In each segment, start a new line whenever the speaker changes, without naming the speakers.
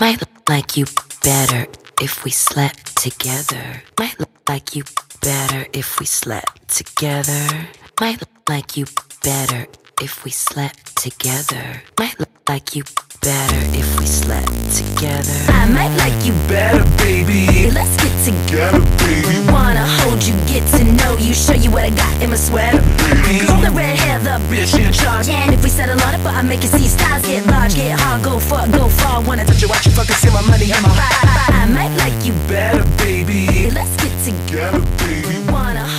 Might look like you better if we slept together. Might look like you better if we slept together. Might look like you better if we slept together. Might look like you better if we slept together. I might like you
Better, baby.
Let's get together.
Baby.
Wanna hold you, get to know you, show you what I got in my sweater. baby. Call the red hair, the bitch in charge. And if we settle on it, but I make you see styles get large, get hard, go far, go far. Wanna touch you, watch you fucking see my money in my heart. I might like you
Better, baby.
Let's get together.
Baby.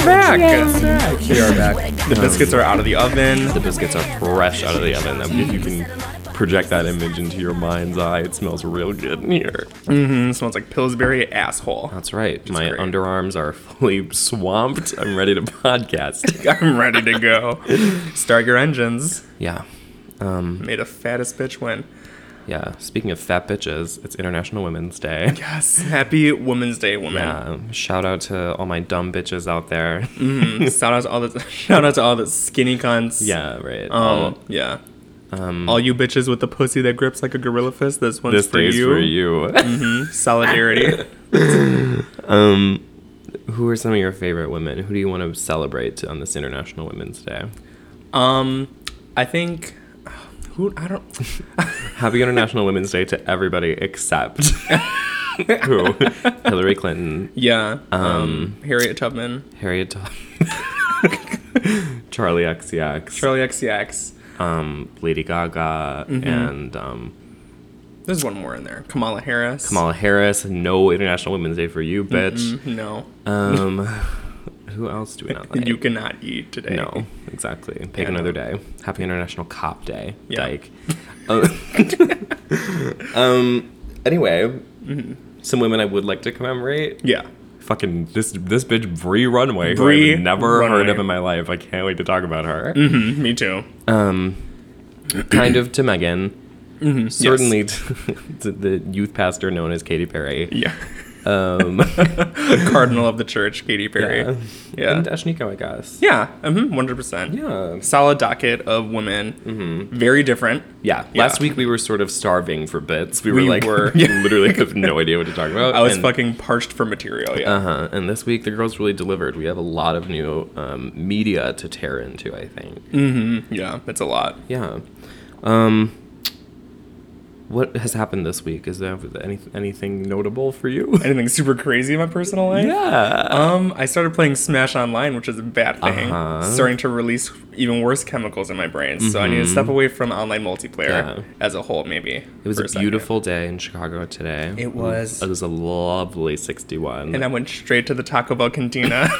Wanna
Back.
you, get to know you,
We are back.
what I got
The biscuits are out of the oven.
The biscuits are fresh out of the oven. If you can project that image into your mind's eye, it smells real good in here.
Mm, hmm. smells like Pillsbury asshole.
That's right. My
great.
underarms are fully swamped. I'm ready to podcast.
I'm ready to go. Start your engines.
yeah. Um,
Made a fattest bitch win.
Yeah. Speaking of fat bitches, it's International Women's Day.
Yes. Happy Women's Day, woman.
Yeah. Shout out to all my dumb bitches out there.
Shout out to all the shout out to all the skinny cunts.
yeah, right.
Um. yeah. all you bitches with the pussy that grips like a gorilla fist. This one's
this
for you.
for you.
Solidarity.
um, who are some of your favorite women? Who do you want to celebrate on this International Women's Day?
um. I think. Who I don't.
Happy International Women's Day to everybody except who? Hillary Clinton,
Yeah. Um. Harriet Tubman.
Harriet Tubman, Charli XCX,
Charli XCX.
um, Lady Gaga,
Mm-hmm.
and um,
There's one more in there. Kamala Harris.
Kamala Harris. No International Women's Day for you, bitch.
Mm, no.
Um, who else do we not like?
You cannot eat today.
No, exactly. Pick
Yeah,
another day. Happy International Cop Day.
Yeah.
Dyke. Uh, um. Anyway,
Mm-hmm.
some women I would like to commemorate.
Yeah.
Fucking this this bitch Bree Runway, who
Bree
I've never heard of in my life. I can't wait to talk about her.
Mm, me too.
Um, kind of to Megan.
Mm-hmm.
Certainly to, to the youth pastor known as Katy Perry.
Yeah.
Um, the
Cardinal of the church, Katy Perry.
yeah.
Yeah.
And Ashnikko, I guess.
Yeah. Mm-hmm, 100%.
Yeah.
Solid docket of women. Mm-hmm. Very different.
Yeah.
Yeah.
Last week we were sort of starving for bits. We were
We
like,
were.
literally have no idea what to talk about.
I was
and,
fucking parched for material. Yeah.
Uh huh. And this week the girls really delivered. We have a lot of new um, media to tear into. I think.
Mm-hmm. Yeah. It's a lot.
Yeah. Um. What has happened this week? Is there any anything notable for you?
Anything super crazy in my personal life?
yeah.
Um, I started playing Smash Online, which is a bad thing.
Uh-huh.
Starting to release even worse chemicals in my brain. So I need to step away from online multiplayer
Mm-hmm. Yeah.
as a whole, maybe.
It was a
second.
beautiful day in Chicago today.
It was.
It was a lovely 61.
And I went straight to the Taco Bell cantina.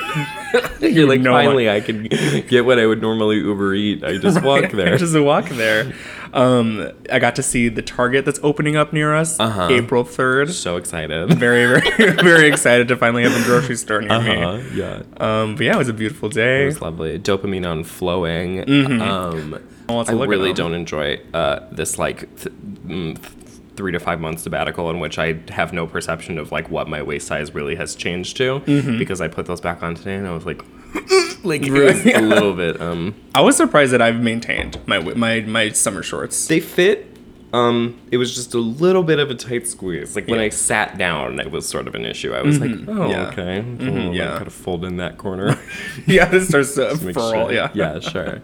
You're like,
what-
finally, I can get what I would normally Uber eat. I just walk there.
I Just a walk there. Um, I got to see the Target that's opening up near us,
Uh-huh.
April third.
so excited.
Very, very, very excited to finally have a grocery store near
Uh-huh,
me.
yeah.
Um, but yeah, it was a beautiful day.
It was lovely. Dopamine on flowing. Um,
Lots
I really don't enjoy uh, this like th- mm, th- three to five month sabbatical in which I have no perception of like what my waist size really has changed to
Mm-hmm.
because I put those back on today and I was like, like a little bit. Um,
I was surprised that I've maintained my my my summer shorts.
they fit. Um, it was just a little bit of a tight squeeze. Like when
Yeah.
I sat down, it was sort of an issue. I was like, oh,
Yeah.
okay, mm
yeah.
kind of fold in that corner.
yeah, this starts to furl.
sure.
Yeah,
yeah, sure.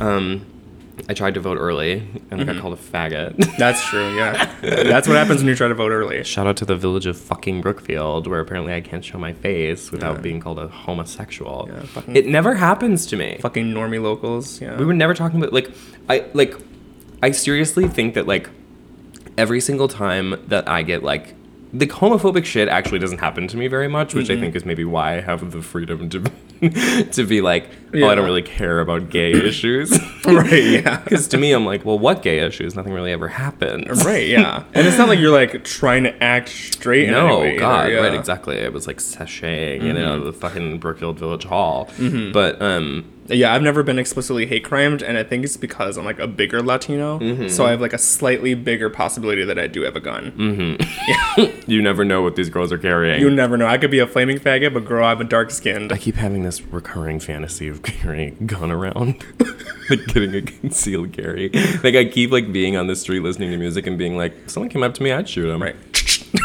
Um, I tried to vote early and I got mm-hmm. called a faggot.
that's true. Yeah, that's what happens when you try to vote early.
Shout out to the village of fucking Brookfield, where apparently I can't show my face without
Yeah.
being called a homosexual.
Yeah,
it never happens to me.
Fucking normie locals. Yeah,
We were never talking about like I like I seriously think that like every single time that I get like the homophobic shit actually doesn't happen to me very much, which I mm-hmm. think is maybe why I have the freedom to to be like, oh, I don't really care about gay issues.
right. Yeah.
Because to me, I'm like, well, what gay issues? Nothing really ever happens.
Right, yeah, and it's not like you're like trying to act straight.
No,
way either,
God,
yeah.
right, exactly. It was like sashaying in
Mm-hmm.
uh, the fucking Brookfield Village Hall. But um,
Yeah, I've never been explicitly hate crimed, and I think it's because I'm like a bigger Latino,
Mm-hmm.
so I have like a slightly bigger possibility that I do have a gun.
Mm. You never know what these girls are carrying.
You never know. I could be a flaming faggot, but girl, I'm a dark skinned.
I keep having this recurring fantasy of carrying a gun around, like getting a concealed carry. Like I keep like being on the street listening to music and being like, someone came up to me, I'd shoot them.
Right.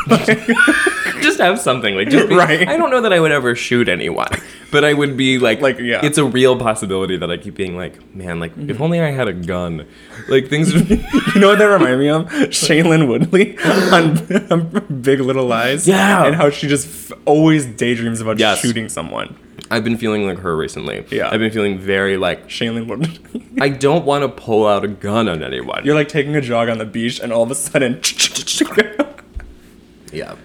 Just have something like just be-
Right.
I don't know that I would ever shoot anyone, but I would be like,
Like, yeah.
it's a real possibility that I keep being like, man, like
Mm-hmm.
if only I had a gun, like things. would be-
You know what that reminded me of? Shailene Woodley on, on Big Little Lies.
Yeah.
And how she just f- always daydreams about
Yes.
shooting someone.
I've been feeling like her recently.
Yeah.
I've been feeling very like
Shailene Woodley.
I don't want to pull out a gun on anyone.
You're like taking a jog on the beach, and all of a sudden.
Yeah.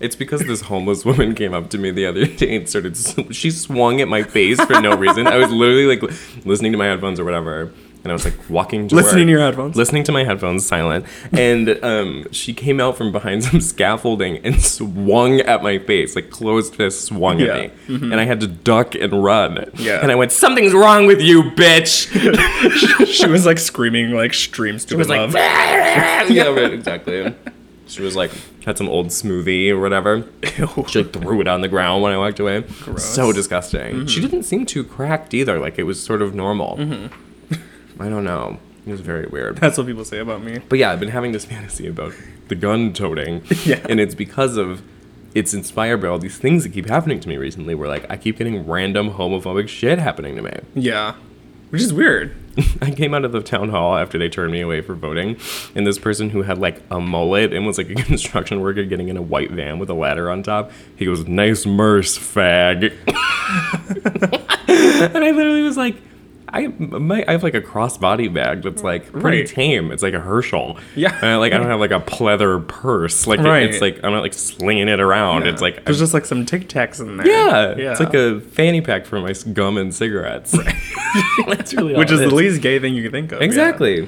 It's because this homeless woman came up to me the other day and started. She swung at my face for no reason. I was literally like listening to my headphones or whatever, and I was like walking to
Listening
work,
to your headphones?
listening to my headphones, silent. And um, she came out from behind some scaffolding and swung at my face, like closed fist swung
Yeah. Mm-hmm.
at me, and I had to duck and run.
Yeah.
And I went, "Something's wrong with you, bitch."
she was like screaming like stream stupid
was like,
love.
yeah, right, exactly. She was like, had some old smoothie or whatever. She like threw it on the ground when I walked away. So disgusting. Mm-hmm. She didn't seem too cracked either. Like it was sort of normal. Mm-hmm. I don't know. It was very weird.
That's what people say about me.
But yeah, I've been having this fantasy about the gun toting.
Yeah.
And it's because of it's inspired by all these things that keep happening to me recently where like I keep getting random homophobic shit happening to me.
Yeah. Which is weird.
I came out of the town hall after they turned me away for voting, and this person who had like a mullet and was like a construction worker getting in a white van with a ladder on top, he goes, "Nice merce, fag," and I literally was like. I, my, I have like a crossbody bag that's mm. like pretty
Right.
tame. It's like a Herschel.
Yeah.
And I, like I don't have like a pleather purse. Like it-
Right.
it's like I'm not like slinging it around. It's like
there's just like some Tic Tacs in there.
yeah,
yeah.
It's like a fanny pack for my gum and cigarettes. that's really
which is the least gay thing you can think of. yeah.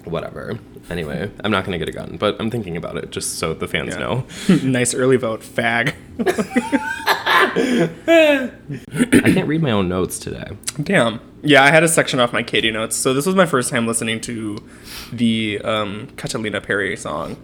Exactly. Whatever. Anyway, I'm not gonna get a gun, but I'm thinking about it just so the fans
Yeah.
know.
nice early vote, fag.
I can't read my own notes today.
Damn. Yeah, I had a section off my Katy notes. So this was my first time listening to the um, Catalina Perry song.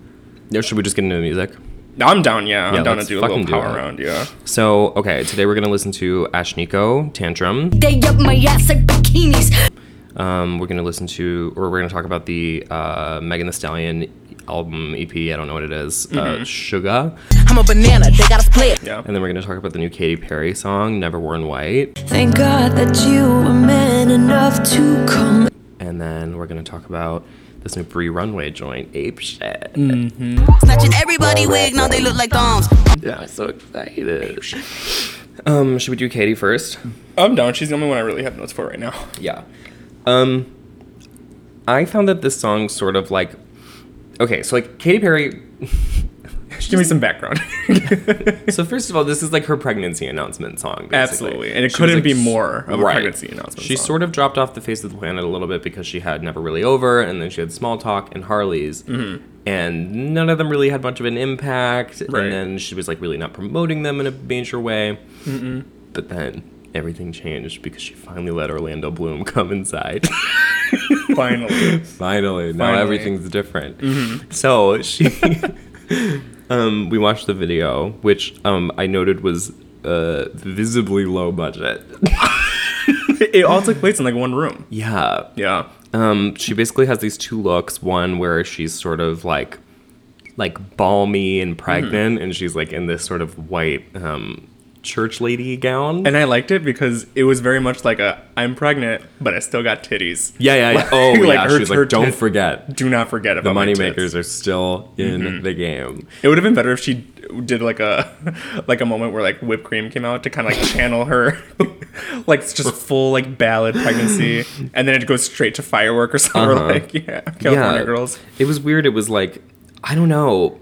Now, should we just get into the music?
I'm down, yeah. I'm
Yeah,
down to do a little
fucking
power
it.
round, yeah.
So, okay, today we're gonna listen to Ashnikko Tantrum.
They up my ass like bikinis.
Um, we're gonna listen to, or we're gonna talk about the uh, Megan Thee Stallion album EP. I don't know what it is. Uh, Suga.
I'm a banana, they gotta split.
Yeah.
And then we're gonna talk about the new Katy Perry song, Never Worn White.
Thank God that you were man enough to come.
And then we're gonna talk about this new Bree Runway joint, Ape Shit.
mhm Snatching everybody wig, now they look like thumbs.
Yeah, I'm so excited. Um, should we do Katy first?
I'm down. She's the only one I really have notes for right now.
Yeah. Um, I found that this song sort of like, okay, so like Katy Perry.
Give me some background.
So first of all, this is like her pregnancy announcement song. Basically.
Absolutely. And it
She
couldn't be more of a pregnancy announcement
She
song.
sort of dropped off the face of the planet a little bit because she had Never Really Over, and then she had Small Talk and Harley's, and none of them really had much of an impact.
Right.
And then she was like really not promoting them in a major way. But then everything changed because she finally let Orlando Bloom come inside.
Finally.
Finally, now
Finally.
everything's different. So she, um, we watched the video, which um, I noted was uh, visibly low budget.
it all took place in like one room.
yeah.
Yeah.
Um, she basically has these two looks. One where she's sort of like, like balmy and pregnant, and she's like in this sort of white um, church lady gown.
And I liked it because it was very much like a I'm pregnant, but I still got titties.
yeah, yeah, yeah. Oh,
Like,
yeah.
her-
She's
her
like, don't
tit-
forget.
Do not forget
The
about tits."
moneymakers are still in the game.
It would have been better if she did like a like a moment where like whipped cream came out to kind of like channel her like it's just full like ballad pregnancy and then it goes straight to firework or something
Uh-huh.
like yeah California girls
It was weird. It was like, I don't know.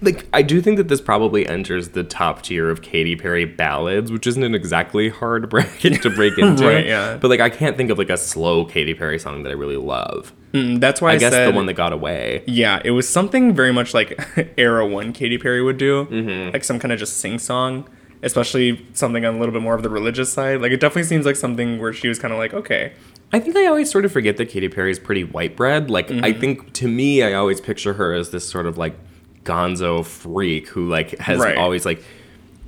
Like, I do think that this probably enters the top tier of Katy Perry ballads, which isn't an exactly hard bracket to break into.
Right, yeah.
But like, I can't think of like a slow Katy Perry song that I really love.
Mm, that's why I,
I, guess
said
the one that got away.
yeah it was something very much like era one Katy Perry would do
Mm-hmm.
like some kind of just sing song especially something on a little bit more of the religious side. Like it definitely seems like something where she was kind of like, okay,
I think I always sort of forget that Katy Perry is pretty white bread. Like I
Mm-hmm.
think to me, I always picture her as this sort of like gonzo freak who like has
Right.
always like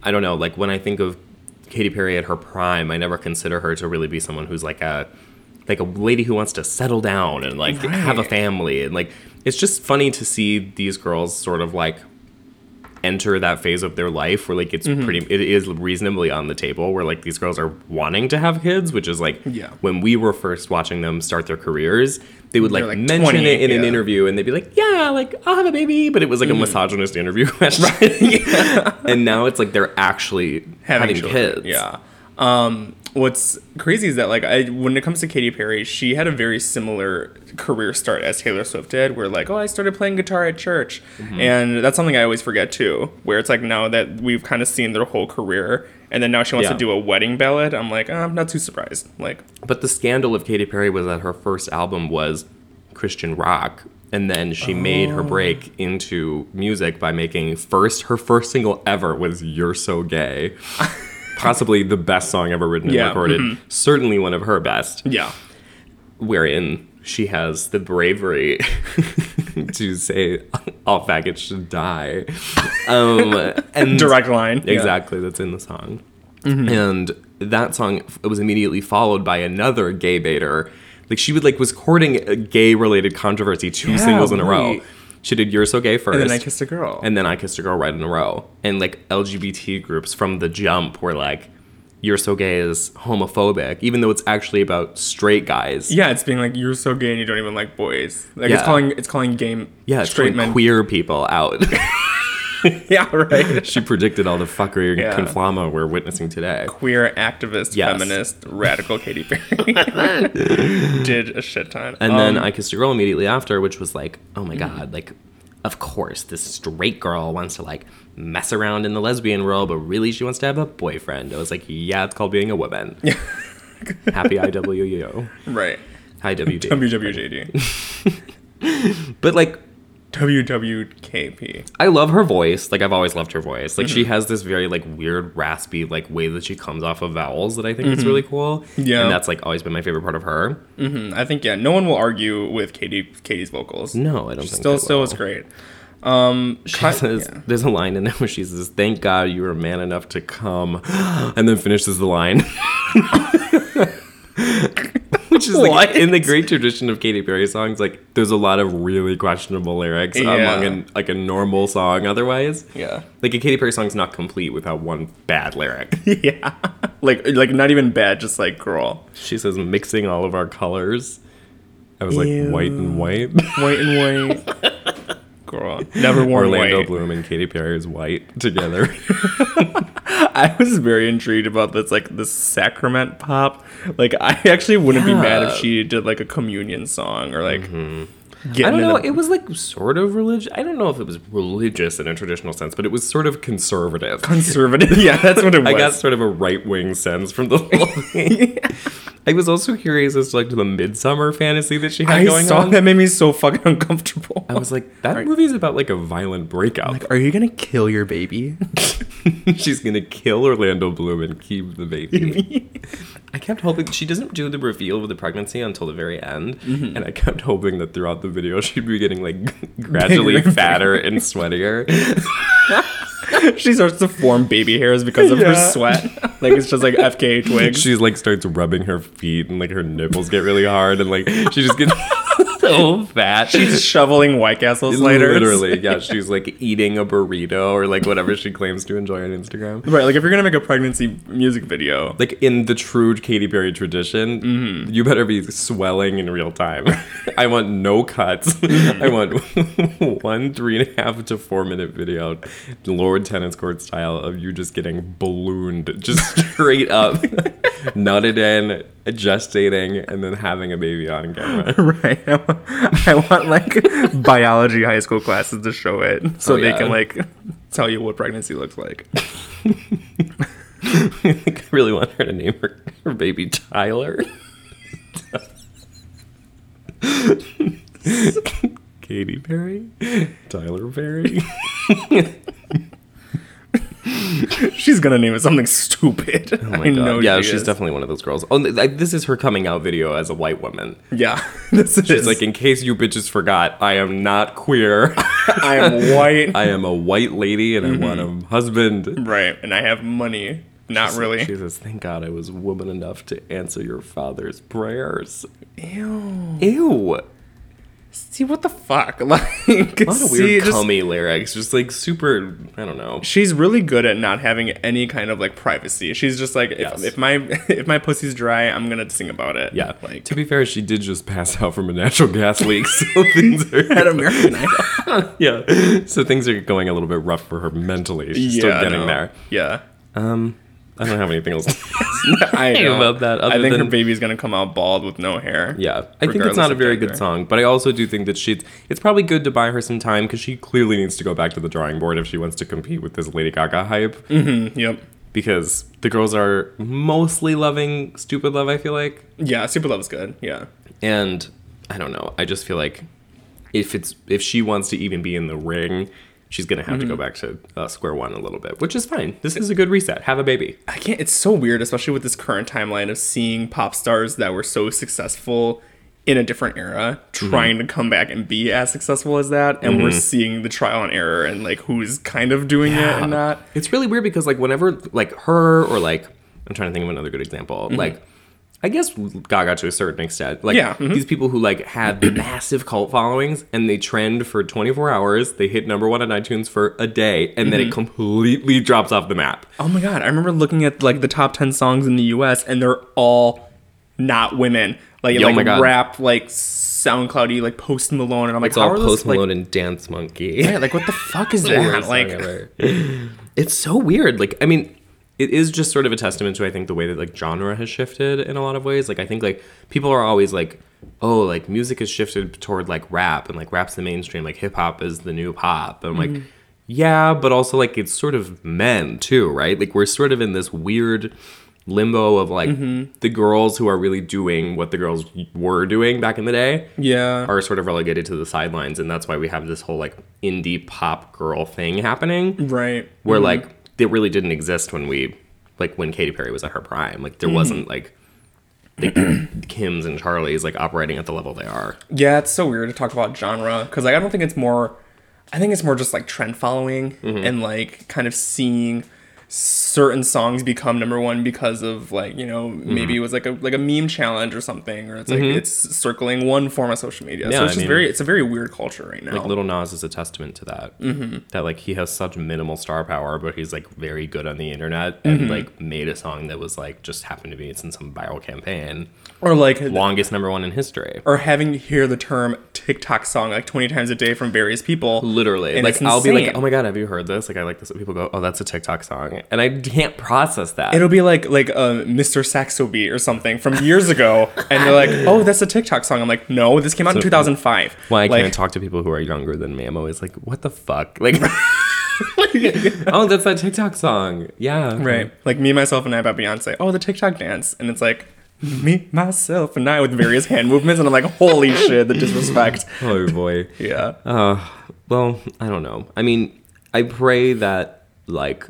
I don't know, like when I think of Katy Perry at her prime, I never consider her to really be someone who's like a like a lady who wants to settle down and like have a family and like it's just funny to see these girls sort of like enter that phase of their life where like it's
Mm-hmm.
pretty it is reasonably on the table where like these girls are wanting to have kids which is like
Yeah.
when we were first watching them start their careers they would like,
like,
mention
20,
it in an interview and they'd be like yeah like i'll have a baby but it was like a misogynist interview question and now it's like they're actually having,
children.
kids
Yeah. Um, what's crazy is that like I when it comes to Katy Perry, she had a very similar career start as Taylor Swift did, where like, oh, I started playing guitar at church,
Mm-hmm.
and that's something I always forget too. Where it's like now that we've kind of seen their whole career, and then now she wants
Yeah.
to do a wedding ballad. I'm like, oh, I'm not too surprised. Like,
But the scandal of Katy Perry was that her first album was Christian rock. And then she made her break into music by making first her first single ever was You're So Gay. Possibly the best song ever written and
Yeah,
recorded. Certainly one of her best.
yeah,
Wherein she has the bravery to say all faggots should die. Um, and
direct line. Yeah.
Exactly, that's in the song. And that song was immediately followed by another gay baiter. Like she would like was courting a gay related controversy two
Yeah,
singles in a row.
right.
She did "You're So Gay" first,
And then I kissed a girl.
and then I kissed a girl right in a row. And like LGBT groups from the jump were like, "You're So Gay" is homophobic, even though it's actually about straight guys.
yeah, it's being like you're so gay and you don't even like boys. Like
Yeah.
it's calling it's calling gay
yeah, it's
straight
calling
men
queer people out.
Yeah, right.
she predicted all the fuckery
Yeah.
and conflama we're witnessing today.
queer activist,
Yes.
feminist, radical Katy Perry did a shit ton.
And then
Um,
I Kissed a Girl immediately after, which was like, oh my god, like, of course, this straight girl wants to like mess around in the lesbian world, but really she wants to have a boyfriend. I was like, yeah, it's called being a woman. Happy IWU.
right.
IWD.
WWJD.
But like,
WWKP.
I love her voice. Like, I've always loved her voice. Like, she
Mm-hmm.
has this very like weird, raspy, like way that she comes off of vowels that I think is really cool.
Mm-hmm. Yeah.
And that's like always been my favorite part of her.
Mm, I think yeah, no one will argue with Katy Katy's vocals.
No, I don't think
Still still is great. Um
She says,
yeah.
there's a line in there where she says, "Thank God you were man enough to come," and then finishes the line, which is like in the great tradition of Katy Perry songs. Like, there's a lot of really questionable lyrics
Yeah.
among an, like a normal song. Otherwise,
Yeah.
like a Katy Perry song's not complete without one bad lyric.
yeah. like like not even bad, just like girl.
she says, "Mixing all of our colors." I was like, white and white.
White and white. girl. Never worn
Orlando
white.
Bloom and Katy Perry is white together.
I was very intrigued about this like this sacrament pop. Like I actually wouldn't be mad if she did like a communion song or like
mm-hmm.
I
don't know.
the-
It was like sort of religious. I don't know if it was religious in a traditional sense, but it was sort of conservative.
conservative. yeah, that's what it was.
I got sort of a right wing sense from the whole thing. I was also curious as to like to the midsummer fantasy that she had
I
going
saw
on.
that made me so fucking uncomfortable.
I was like, that movie's about like a violent breakup.
Like, Are you gonna kill your baby?
She's gonna kill Orlando Bloom and keep the baby. I kept hoping she doesn't do the reveal of the pregnancy until the very end,
Mm-hmm.
and I kept hoping that throughout the video she'd be getting like gradually fatter and sweatier.
she starts to form baby hairs because of her sweat. Like it's just like FKA twigs.
She's like starts rubbing her feet and like her nipples get really hard and like she just gets so fat.
She's shoveling White Castle sliders.
literally yeah. She's like eating a burrito or like whatever she claims to enjoy on Instagram.
Right, like if you're gonna make a pregnancy music video,
Like in the true Katy Perry tradition,
Mm-hmm.
you better be swelling in real time. I want no cuts.
Mm-hmm.
I want one three and a half to four minute video, Lorde Tennis Court style, of you just getting ballooned, just straight up, nutted in, gestating, and then having a baby on camera.
right? I want, I want like biology high school classes to show it, so
Oh,
they
yeah.
can like tell you what pregnancy looks like.
I really want her to name her, her baby Tyler. Katy Perry, Tyler Perry.
She's gonna name it something stupid.
Oh my
I
God.
know
yeah,
she
she's
is.
definitely one of those girls. Oh, th- this is her coming out video as a white woman.
Yeah, this is
She's like, in case you bitches forgot, I am not queer.
I am white,
I am a white lady and I want
Mm-hmm.
a husband.
right, and I have money. Not really.
She says, thank God I was woman enough to answer your father's prayers.
Ew.
Ew.
See what the fuck? Like,
A lot of
see,
weird
just-
cummy lyrics. Just like super, I don't know.
she's really good at not having any kind of like privacy. She's just like, if,
Yes.
if my if my pussy's dry, I'm gonna sing about it.
Yeah.
like
to be fair, she did just pass out from a natural gas leak, so things are
at American Idol.
yeah. So things are going a little bit rough for her mentally. She's still getting
no.
there.
Yeah.
Um, I don't have anything else.
I know.
about that,
I think her
than-
baby's gonna come out bald with no hair.
Yeah, I think it's not a very
gender.
good song, but I also do think that she's. it's probably good to buy her some time because she clearly needs to go back to the drawing board if she wants to compete with this Lady Gaga hype.
Mm-hmm, yep.
Because the girls are mostly loving Stupid Love, I feel like,
Yeah, Super is good. Yeah.
and I don't know. I just feel like if it's if she wants to even be in the ring, she's gonna have to go mm-hmm. back to uh, square one a little bit, which is fine. This is a good reset. Have a baby.
I can't. It's so weird, especially with this current timeline of seeing pop stars that were so successful in a different era mm-hmm. trying to come back and be as successful as that, and we're mm-hmm. seeing the trial and error and like who's kind of doing it and not.
It's really weird because like whenever like her or like I'm trying to think of another good example. Like I guess Gaga to a certain extent. Like
Yeah, mhm.
these people who like have massive cult followings and they trend for 24 hours, they hit number 1 on iTunes for a day and then it completely drops off the map.
Oh my god! I remember looking at like the top ten songs in the U.S. and they're all not women. Like
oh
like rap, like SoundCloudy, like Post Malone, and I'm like,
It's
how
all
are
Post
those, like-
Malone and Dance Monkey.
Yeah, like what the fuck is that? Like,
it's so weird. Like, I mean, it is just sort of a testament to I think the way that like genre has shifted in a lot of ways. Like, I think like people are always like, oh, like music has shifted toward like rap and like rap's the mainstream. Like hip hop is the new pop. And I'm like, mm-hmm. yeah, but also like it's sort of men too, right? Like we're sort of in this weird limbo of like mm-hmm. the girls who are really doing what the girls were doing back in the day
yeah,
are sort of relegated to the sidelines and that's why we have this whole like indie pop girl thing happening
right.
where mm-hmm. like it really didn't exist when we like when Katy Perry was at her prime like there wasn't like the Kims and Charlies like operating at the level they are
Yeah, it's so weird to talk about genre because like I don't think it's more. I think it's more just like trend following
Mm-hmm.
and like kind of seeing certain songs become number one because of like you know
Mm-hmm.
maybe it was like a like a meme challenge or something or it's like it's circling one form of social media.
Yeah,
so it's
I
just
mean-
very it's a very weird culture right now.
like Lil Nas is a testament to that mm-hmm. that like he has such minimal star power but he's like very good on the internet and like made a song that was like just happened to be it's in some viral campaign
or like
longest number one in history
or having to hear the term TikTok song like twenty times a day from various people.
Literally,
And
like I'll be like, "Oh my god, have you heard this?" Like I like this. People go, "Oh, that's a TikTok song," and I can't process that.
It'll be like like a Mr. Saxobeat or something from years ago, and they're like, "Oh, that's a TikTok song." I'm like, "No, this came out in 2005."
Why I
like,
can't talk to people who are younger than me. I'm always like, "What the fuck?" Like, oh, that's that TikTok song. Yeah.
Right. Like me, myself, and I about Beyonce. Oh, the TikTok dance, and it's like me, myself, and I with various hand movements, and I'm like, holy shit, the disrespect.
Oh boy.
Yeah.
Uh, well, I don't know. I mean, I pray that like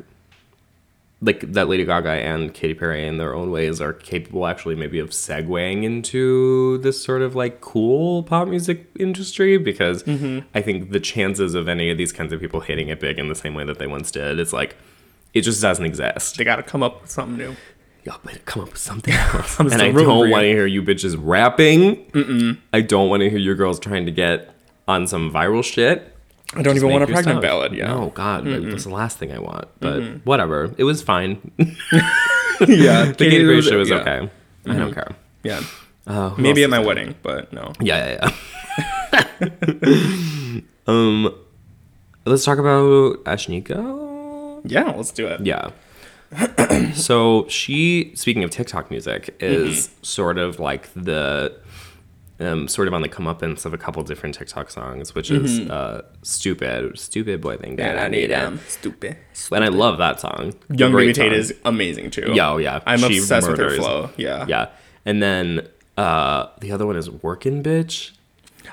like that Lady Gaga and Katy Perry in their own ways are capable actually maybe of segueing into this sort of like cool pop music industry because mm-hmm. I think the chances of any of these kinds of people hitting it big in the same way that they once did, it's like it just doesn't exist.
They got to come up with something new.
Y'all better come up with something else. And I don't want to hear you bitches rapping. Mm-mm. I don't want to hear your girls trying to get on some viral shit.
I don't even want a pregnant ballad. Yeah.
No, God, that's the last thing I want. But whatever. It was fine.
yeah.
the Katy Perry show was
yeah.
okay. I don't care.
Yeah.
Uh,
Maybe at my
is-
wedding, but no.
Yeah, yeah, yeah. um, let's talk about Ashnikko.
Yeah, let's do it.
Yeah. so she, speaking of TikTok music, is sort of like the, um, sort of on the comeuppance of a couple different TikTok songs, which is uh, "Stupid," "Stupid Boy Thing."
And I need them. Stupid.
and I love that song.
Young
Great
Baby Tate is amazing too.
Yeah, oh, yeah.
I'm
She
obsessed with her flow. Yeah.
yeah, and then uh, the other one is "Working Bitch."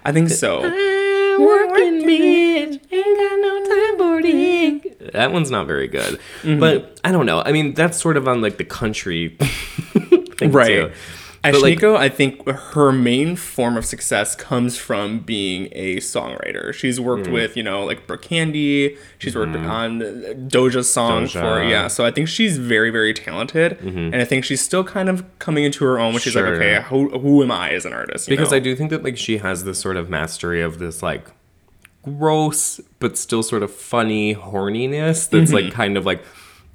I think so.
Working bitch, ain't got no time for dick. That one's not very good.
Mm-hmm.
But I don't know. I mean, that's sort of on like the country thing
right.
too. But, like-
I think her main form of success comes from being a songwriter. She's worked
Mm.
with, you know, like Brooke Candy. She's worked on Doja's song
Mm-hmm. Doja. Mm-hmm.
for, yeah. So I think she's very, very talented. And I think she's still kind of coming into her own, which is like, okay, who, who am I as an artist?
because
know?
I do think that like she has this sort of mastery of this like gross but still sort of funny horniness that's
Mm-hmm.
like kind of like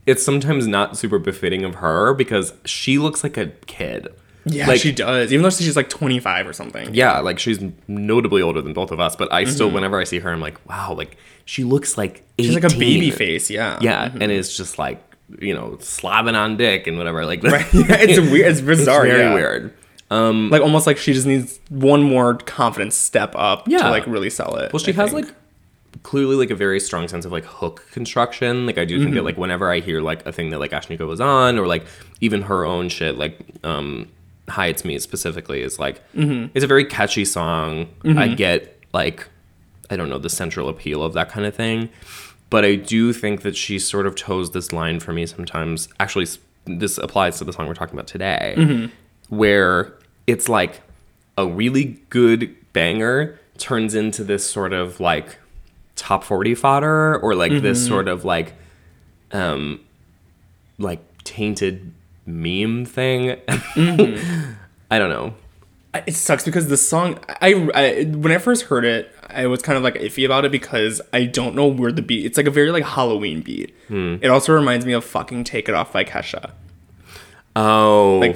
it's sometimes not super befitting of her because she looks like a kid.
Yeah,
like
she does. Even though she's like 25 or something.
yeah, like she's notably older than both of us, but I still
Mm-hmm.
whenever I see her I'm like, wow, like she looks like 18.
She's like a baby face, yeah.
Yeah, and it's just like, you know, slobbing on dick and whatever like
Yeah, it's weird. It's bizarre.
very
yeah.
weird.
Like almost like she just needs one more confidence step up
Yeah.
to like really sell it.
Well, she
I
has
think.
like clearly like a very strong sense of like hook construction. Like I do think that like whenever I hear like a thing that like Ashnikko was on or like even her own shit, like um Hi It's Me specifically is like mm-hmm. it's a very catchy song. I mm-hmm. get like I don't know the central appeal of that kind of thing. But I do think that she sort of toes this line for me sometimes. Actually, this applies to the song we're talking about today, mm-hmm. where it's like a really good banger turns into this sort of like top 40 fodder or like this sort of like um like tainted meme thing i don't know
it sucks because the song I, I when I first heard it I was kind of like iffy about it because I don't know where the beat it's like a very like Halloween beat. It also reminds me of fucking Take It Off by Kesha.
oh
Like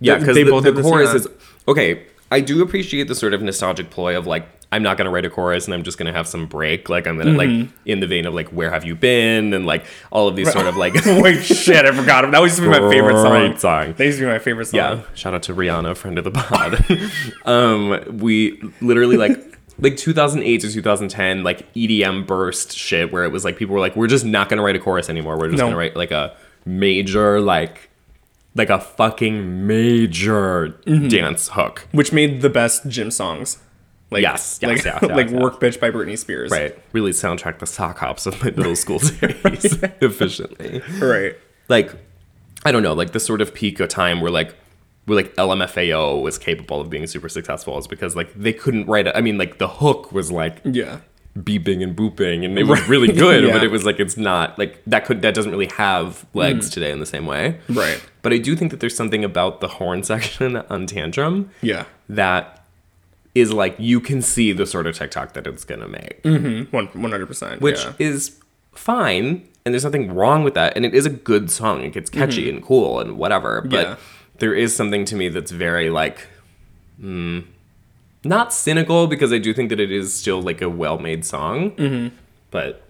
yeah because the, the chorus is okay i do appreciate the sort of nostalgic ploy of like i'm not gonna write a chorus and i'm just gonna have some break like i'm gonna
Mm-hmm.
like in the vein of like where have you been and like all of these sort of like
Wait, shit, I forgot. him. That used to be my favorite song.
Song.
That used to be my favorite song.
Yeah, shout out to Rihanna, friend of the pod. um, we literally like like 2008 to 2010 like EDM burst shit where it was like people were like we're just not gonna write a chorus anymore. We're just
No.
gonna write like a major like like a fucking major
Mm-hmm.
dance hook.
Which made the best gym songs. Like,
Yes, yes,
like,
yes, yes,
like
yes.
Work Bitch by Britney Spears.
Right, really soundtrack the sock hops of my middle school days efficiently.
Right.
like I don't know, like the sort of peak of time where like where like LMFAO was capable of being super successful is because like they couldn't write it. I mean, like the hook was like
Yeah.
beeping and booping, and it was really good,
Yeah.
but it was like it's not like that could that doesn't really have legs mm. today in the same way.
Right.
But I do think that there's something about the horn section on Tantrum
Yeah.
that is like you can see the sort of TikTok that it's gonna make
One one hundred percent.
which
yeah.
is fine and there's nothing wrong with that and it is a good song it gets catchy and cool and whatever but
Mm-hmm. Yeah.
there is something to me that's very like hmm, not cynical because i do think that it is still like a well-made song
Mm-hmm.
but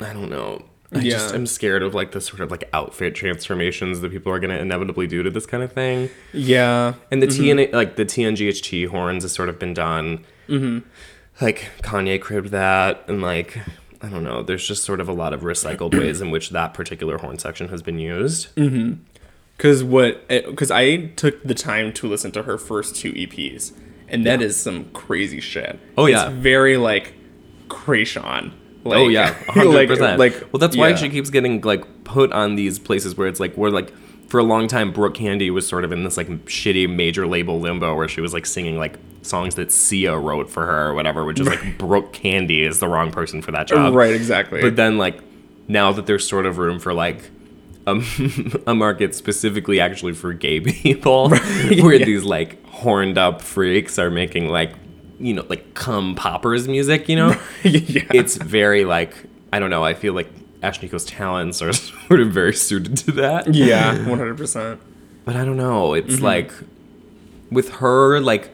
i don't know I just
Yeah.
am scared of like the sort of like outfit transformations that people are going to inevitably do to this kind of thing.
yeah.
And the mm-hmm. TN like the TNGHT horns has sort of been done. Mm-hmm. Like Kanye cribbed that, and like I don't know. There's just sort of a lot of recycled ways in which that particular horn section has been used. Mm-hmm.
Because what? Eh, because I took the time to listen to her first two EPs, and that is some crazy shit.
Oh, yeah.
it's very like Kreayshawn. Oh, like,
oh yeah, hundred
like,
percent.
like
well, that's why
yeah.
she keeps getting like put on these places where it's like where like for a long time Brooke Candy was sort of in this like shitty major label limbo where she was like singing like songs that Sia wrote for her or whatever, which is like Brooke Candy is the wrong person for that job.
right, exactly.
But then like now that there's sort of room for like a, a market specifically actually for gay people where
yeah.
these like horned up freaks are making like you know like cum poppers music, you know?
yeah,
it's very like I don't know. I feel like Ashnikko's talents are sort of very suited to that.
yeah, one hundred percent.
But I don't know. It's
Mm-hmm.
like with her, like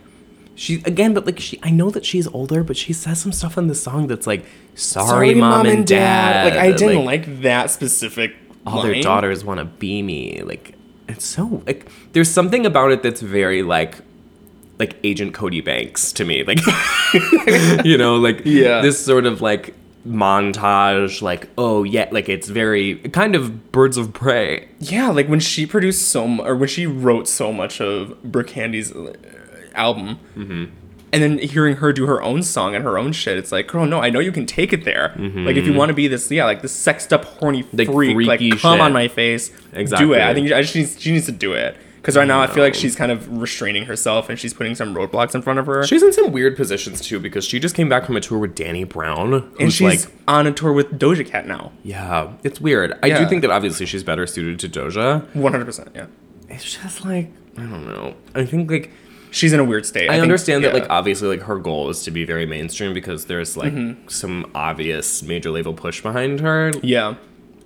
she again, but like she. I know that she's older, but she says some stuff in the song that's like, "Sorry, mom, and dad."
Like I didn't like, that specific.
all their daughters want to be me. Like it's so like there's something about it that's very like like Agent Cody Banks to me. Like you know, like
Yeah.
this sort of like montage like oh yeah like it's very kind of birds of prey
Yeah, like when she produced so mu- or when she wrote so much of Brooke Candy's uh, album,
Mm-hmm.
and then hearing her do her own song and her own shit, it's like, girl, no, I know you can take it there. Like if you want to be this, yeah, like this sexed up, horny
Mm-hmm. Like,
freak, like
freaky
come
shit.
on my face,
exactly do
it. I think I just needs, she needs to do it because right now I feel like she's kind of restraining herself and she's putting some roadblocks in front of her.
She's in some weird positions too because she just came back from a tour with Danny Brown,
and she's
like,
on a tour with Doja Cat now.
yeah, it's weird. I do
Yeah.
think that obviously she's better suited to Doja.
One hundred percent, yeah.
It's just like I don't know. I think like
She's in a weird state.
I,
think-
understand that
yeah.
like obviously like her goal is to be very mainstream because there's like
Mm-hmm.
some obvious major label push behind her.
yeah,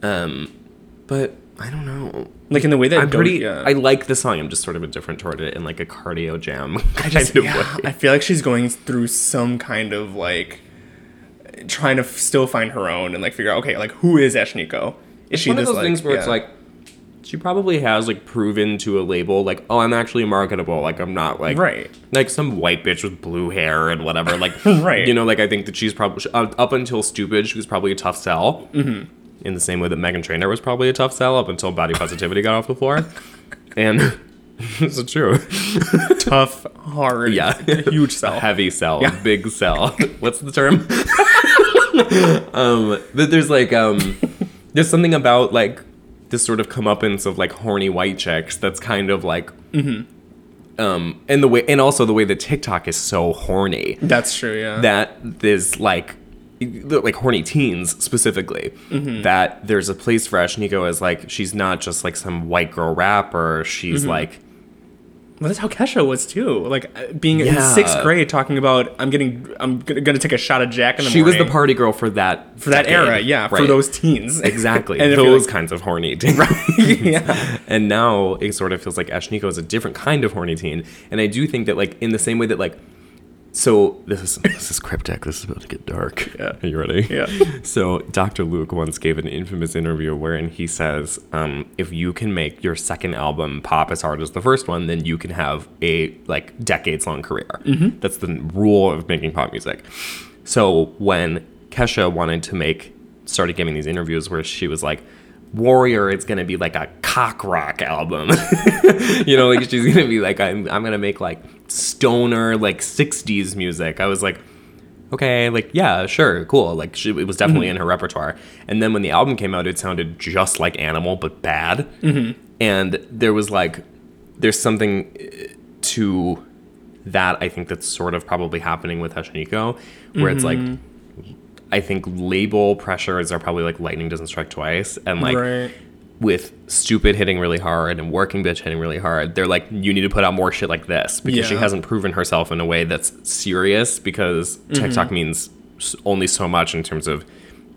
Um, but I don't know.
like in the way that
I'm pretty.
yeah.
I like the song. I'm just sort of indifferent toward it in like a cardio jam kind
just,
of
yeah,
way.
I feel like she's going through some kind of like trying to f- still find her own and like figure out okay, like who is Ashnikko? Is
It's one of
this,
those things where it's like she probably has like proven to a label like oh I'm actually marketable like I'm not like
Right.
like some white bitch with blue hair and whatever like
Right.
you know like I think that she's probably uh, up until stupid she was probably a tough sell mm-hmm. In the same way that Meghan Trainor was probably a tough sell up until body positivity got off the floor and it's is true
tough, hard,
Yeah.
huge sell.
heavy sell, big sell. What's the term? um, but there's like um, there's something about like this sort of comeuppance of like horny white chicks that's kind of like. Um, and the way, and also the way that TikTok is so horny
That's true, yeah.
that there's like like horny teens specifically that there's a place for Ashnikko as like she's not just like some white girl rapper she's like
well, that's how Kesha was too. Like uh, being in sixth grade, talking about I'm getting, I'm gonna, gonna take a shot of Jack in the
she was the party girl for that
for that
decade.
era, yeah, for those teens,
Exactly.
and
Those
like-
kinds of horny teens. right?
yeah,
and now it sort of feels like Ashnikko is a different kind of horny teen. And I do think that like in the same way that like so this is this is cryptic. This is about to get dark.
Yeah.
Are you ready?
Yeah.
So Dr. Luke once gave an infamous interview wherein he says, um, if you can make your second album pop as hard as the first one, then you can have a like decades long career.
Mm-hmm.
That's the rule of making pop music. So when Kesha wanted to make started giving these interviews where she was like, Warrior, it's gonna be like a cock rock album. you know, like she's gonna be like, I'm I'm gonna make like stoner, like 60s music. I was like, okay, like yeah, sure, cool. Like she, it was definitely mm-hmm. in her repertoire. And then when the album came out, it sounded just like Animal but bad. Mm-hmm. And there was like, there's something uh, to that I think that's sort of probably happening with Ashnikko, where it's like. Mm-hmm. I think label pressures are probably like lightning doesn't strike twice, and like
right.
With stupid hitting really hard and working bitch hitting really hard, they're like, you need to put out more shit like this. Because she hasn't proven herself in a way that's serious because TikTok mm-hmm. means only so much in terms of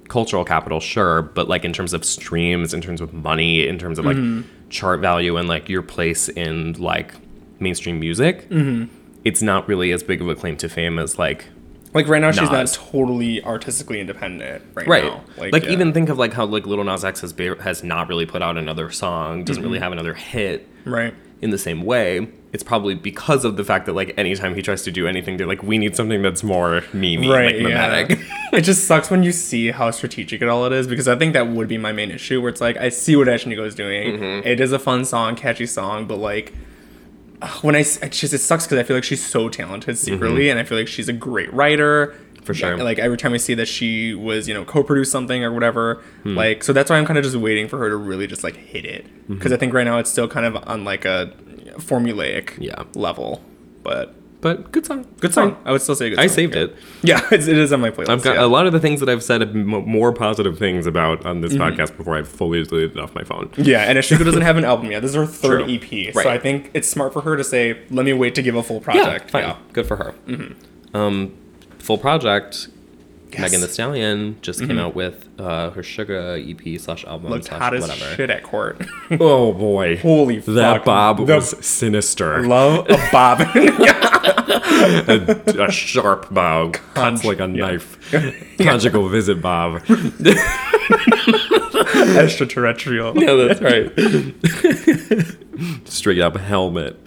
cultural capital, sure, but like in terms of streams, in terms of money, in terms of like mm-hmm. chart value and like your place in like mainstream music, mm-hmm. it's not really as big of a claim to fame as like
Like right now, she's not totally artistically independent. Right,
right
now,
like,
yeah.
even think of like how like Lil Nas X has, has not really put out another song doesn't
Mm-hmm.
really have another hit
right.
in the same way it's probably because of the fact that like anytime he tries to do anything they're like we need something that's more meme
right
like mimetic
yeah. it just sucks when you see how strategic it all it is because i think that would be my main issue where it's like i see what Ashnikko is doing
Mm-hmm.
It is a fun song catchy song but like when i it just it sucks because i feel like she's so talented secretly and i feel like she's a great writer
Mm-hmm. For sure.
like every time i see that she was you know co-produced something or whatever
Hmm.
like so that's why i'm kind of just waiting for her to really just like hit it
Mm-hmm.
because i think right now it's still kind of on like a formulaic
Yeah.
level but
but good song
good song i would still say good
i saved
yeah.
it
yeah it's, it is on my playlist
i've got
yeah.
a lot of the things that i've said m- more positive things about on
Mm-hmm.
this podcast before i've fully deleted it off my phone
Yeah, and Ashnikko doesn't have an album yet. This is her third
True.
EP,
Right.
so I think it's smart for her to say, "Let me wait to give a full project."
yeah fine good for her um full project Megan Thee Stallion just came out with uh, her Suga EP slash album
Looked
slash
hot as
whatever.
shit at court.
Oh boy,
Holy
that
fuck.
bob
The-
was sinister.
Love a bob.
a, a sharp bob, cuts like a knife. Conjugal visit bob.
Extraterrestrial.
Yeah, that's right. Straight up helmet.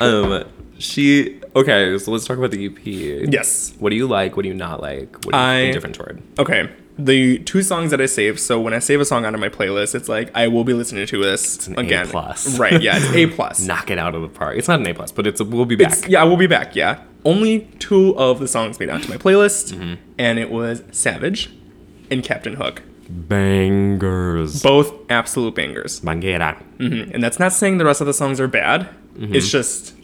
Um, she okay. So let's talk about the EP.
Yes.
What do you like? What do you not like? What are you
I-
indifferent toward?
Okay. The two songs that I save. So when I save a song onto my playlist, it's like I will be listening to this
an A
again.
plus.
Right. Yeah. It's A plus.
Knock it out of the park. It's not an A plus, but it's a, we'll be back.
It's- yeah, we'll be back. Yeah. only two of the songs made onto my playlist,
Mm-hmm.
and it was Savage and Captain Hook.
Bangers.
Both absolute bangers.
Banguera.
And that's not saying the rest of the songs are bad.
Mm-hmm.
It's just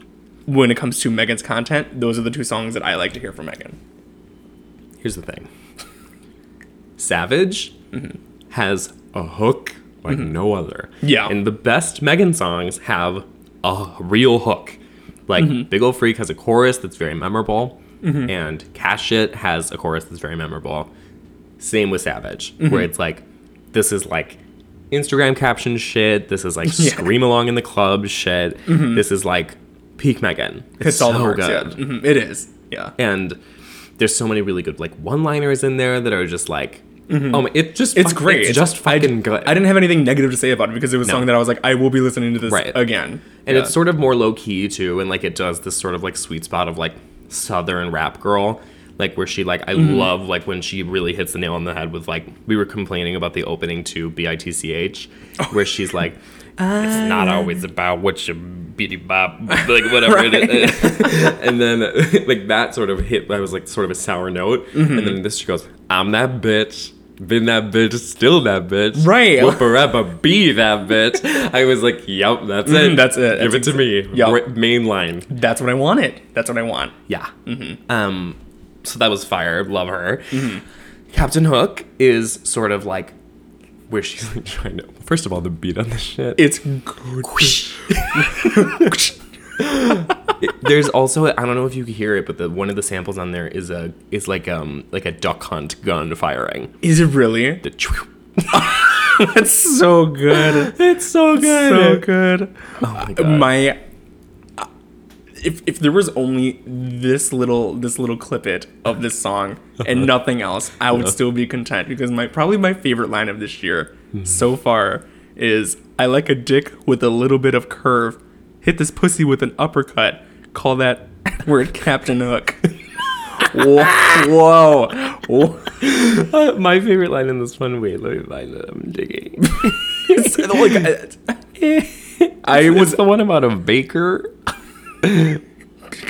when it comes to Megan's content, those are the two songs that I like to hear from Megan.
Here's the thing. Savage has a hook like mm-hmm. no other.
Yeah.
And the best Megan songs have a real hook. Like mm-hmm. Big Ol' Freak has a chorus that's very memorable, mm-hmm. and Cash It has a chorus that's very memorable. Same with Savage, where it's like, this is like Instagram caption shit. This is like scream along in the club shit. This is like peak Megan. It's
It's all the
so
marks,
good
yeah. Mhm, It is. Yeah.
and there's so many really good like one-liners in there that are just like oh my it just
Mm-hmm. It's
fuck-
great.
it's just fucking good
I didn't have anything negative to say about it because it was a song that I was like, I will be listening to this
Right.
again.
and
Yeah.
it's sort of more low-key too and like it does this sort of like sweet spot of like southern rap girl like where she like i
Mm-hmm.
love like when she really hits the nail on the head with like we were complaining about the opening to bitch
Oh.
where she's like it's not always about what you beady bop like whatever it is and then like that sort of hit i was like sort of a sour note
Mm-hmm.
and then this she goes i'm that bitch been that bitch, still that bitch.
Right.
Whoop forever, be that bitch. I was like, yep, that's it.
Mhm, that's it.
Give
That's
it to me.
Yup.
Right- main line.
That's what I wanted. That's what I want.
Yeah.
Mm-hmm.
Um, so that was fire. Love her. Captain Hook is sort of like where she's like trying to. First of all, the beat on this shit.
It's good.
There's also I don't know if you can hear it, but the one of the samples on there is a is like um like a duck hunt gun firing.
Is it really?
The
That's so good.
it's so good.
so good.
Oh my god.
My if if there was only this little this little clippet of this song and nothing else, I would still be content because my probably my favorite line of this year so far is I like a dick with a little bit of curve. Hit this pussy with an uppercut. Call that word Captain Hook. Whoa. Whoa.
Uh, my favorite line in this one. Wait, let me find it. I'm digging.
It's like, I, I
was
was
the one about a baker.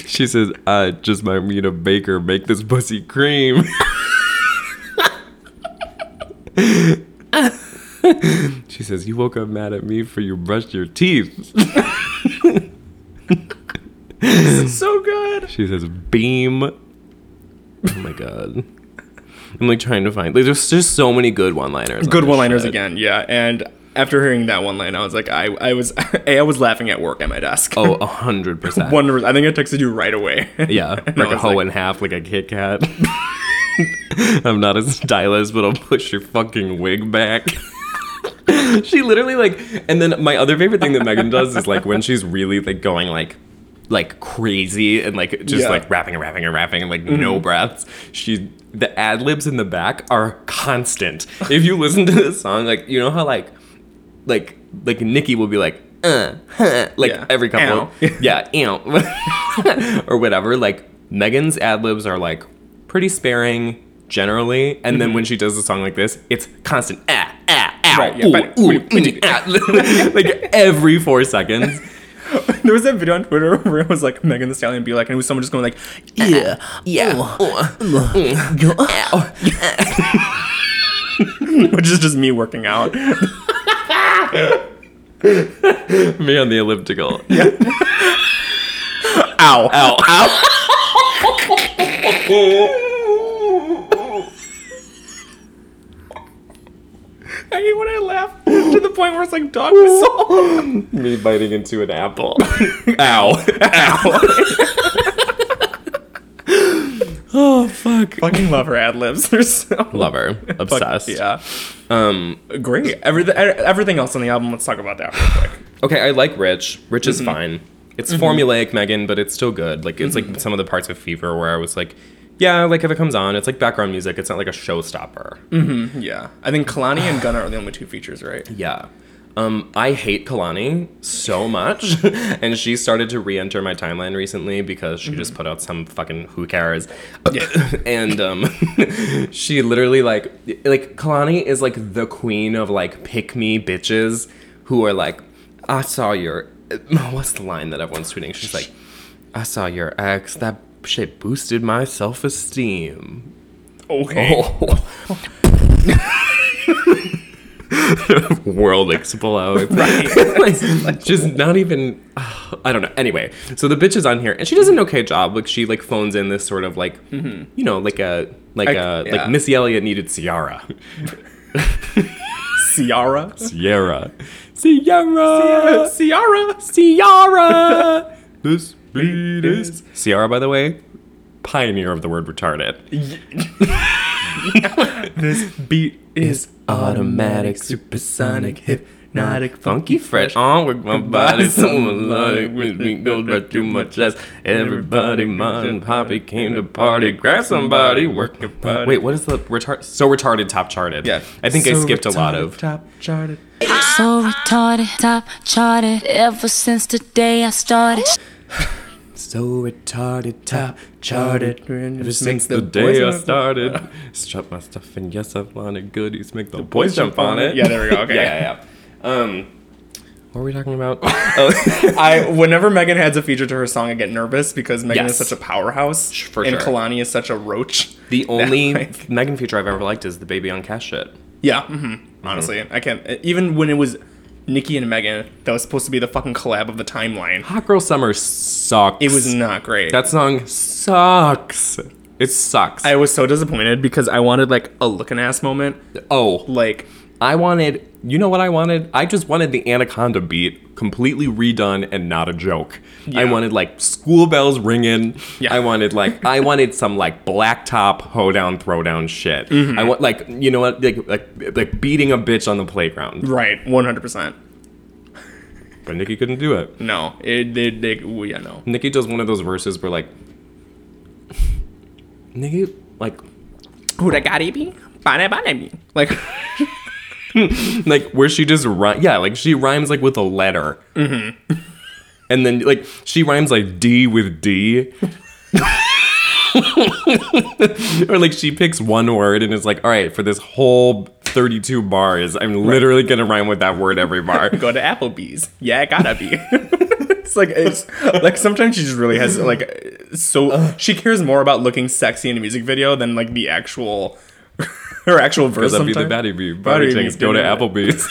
She says, "I just might meet a baker. Make this pussy cream." she says, "You woke up mad at me for you brushed your teeth."
so good.
She says, "Beam." Oh my god. I'm like trying to find. Like, there's just so many good one-liners.
good
this
one liners again yeah and after hearing that one line i was like i, I was I was laughing at work at my desk
Oh, a hundred percent.
one i think i texted you right away
Yeah, like a hoe
like-
in half, like a Kit Kat. I'm not a stylist, but I'll push your fucking wig back. she literally like, and then my other favorite thing that Megan does is like when she's really like going like, like crazy and like just
Yeah.
like rapping and rapping and rapping and like no mm-hmm. breaths. She the ad libs in the back are constant. If you listen to this song, like you know how like, like like Nicki will be like. Uh, huh, like
Yeah.
every couple,
Ow.
yeah, ew. or whatever. Like Megan's ad libs are like pretty sparing generally, and then when she does a song like this, it's constant ah ah ow
Right, yeah,
ooh,
but-
ooh, mm, ah. like every four seconds.
there was that video on twitter where it was like megan thee stallion be like and it was someone just going like yeah
Yeah, ooh, ow.
which is just me working out
me on the elliptical. Yeah.
ow
Ow, ow.
i hate when i laugh to the point where it's like dog whistle
Me biting into an apple. ow, ow. oh fuck.
fucking love her ad libs they're so
Love her.
fucking-
Obsessed.
yeah
Um.
great everything everything else on the album let's talk about that real quick
Okay, I like Rich. Rich is fine. It's
Mm-hmm.
formulaic, Megan, but it's still good. Like it's like some of the parts of Fever where I was like, yeah, like if it comes on, it's like background music. It's not like a showstopper.
yeah i think kehlani and gunna are the only two features right
Yeah. Um, I hate Kehlani so much, and she started to re-enter my timeline recently because she just put out some fucking who cares, and um, she literally like like Kehlani is like the queen of like pick me bitches who are like, I saw your what's the line that everyone's tweeting? She's like, I saw your ex that shit boosted my self esteem.
Okay.
Oh. World explodes. like, just not even. I don't know. Anyway, so the bitch is on here, and she does an okay job. Like she like phones in this sort of like, mm-hmm. you know, like a like
I-
a
yeah.
like Missy Elliott needed Ciara.
Ciara.
Ciara. Ciara.
Ciara.
Ciara. this beat is Ciara, by the way, pioneer of the word retarded.
This beat is
Automatic, supersonic, hypnotic, funky, fresh. On with my body, so melodic, with me goes right through my chest. Everybody, mom and poppy came to party. Grab somebody, work your body. Wait, what is the retard? So retarded, top charted.
Yeah.
I think I
So
skipped a lot
retarded,
of.
top charted.
So retarded, top charted ever since the day I started.
So retarded, top charted. Ever since the
the
day I started, strap my stuff and yes, I wanted goodies. Make the boys jump on it.
Yeah, there we go. Okay.
yeah, yeah. Um, what were we talking about?
I whenever Megan adds a feature to her song, I get nervous because Megan
Yes.
is such a powerhouse,
For
and
sure.
Kehlani is such a roach.
the only
like-
Megan feature I've ever liked is the baby on cash shit.
Yeah, hmm honestly, I can't. Even when it was Nicki and Megan, that was supposed to be the fucking collab of the timeline.
Hot Girl Summer sucks.
It was not great.
That song sucks. It sucks.
I was so disappointed because I wanted like a looking ass moment.
oh,
Like,
I wanted. You know what I wanted? I just wanted the Anaconda beat completely redone and not a joke. I wanted like school bells ringing.
Yeah.
I wanted like I wanted some like blacktop hoedown throwdown shit.
Mm-hmm.
I want like you know what like like like beating a bitch on the playground.
right, one hundred percent.
But Nicki couldn't do it.
No, it did. They, well, yeah, no.
Nicki does one of those verses where like Nicki like
Who that got be? Bane bane me. Like,
like where she just rhyme yeah like she rhymes like with a letter mm-hmm. and then like she rhymes like d with d or like she picks one word and is like all right for this whole 32 bars i'm literally gonna rhyme with that word every bar
go to Applebee's. Yeah, it gotta be. it's like it's like sometimes she just really has like so she cares more about looking sexy in a music video than like the actual her actual verse.
because i'd be the
sometimes.
baddie bee
Baddie
baddie things go to
yeah.
applebee's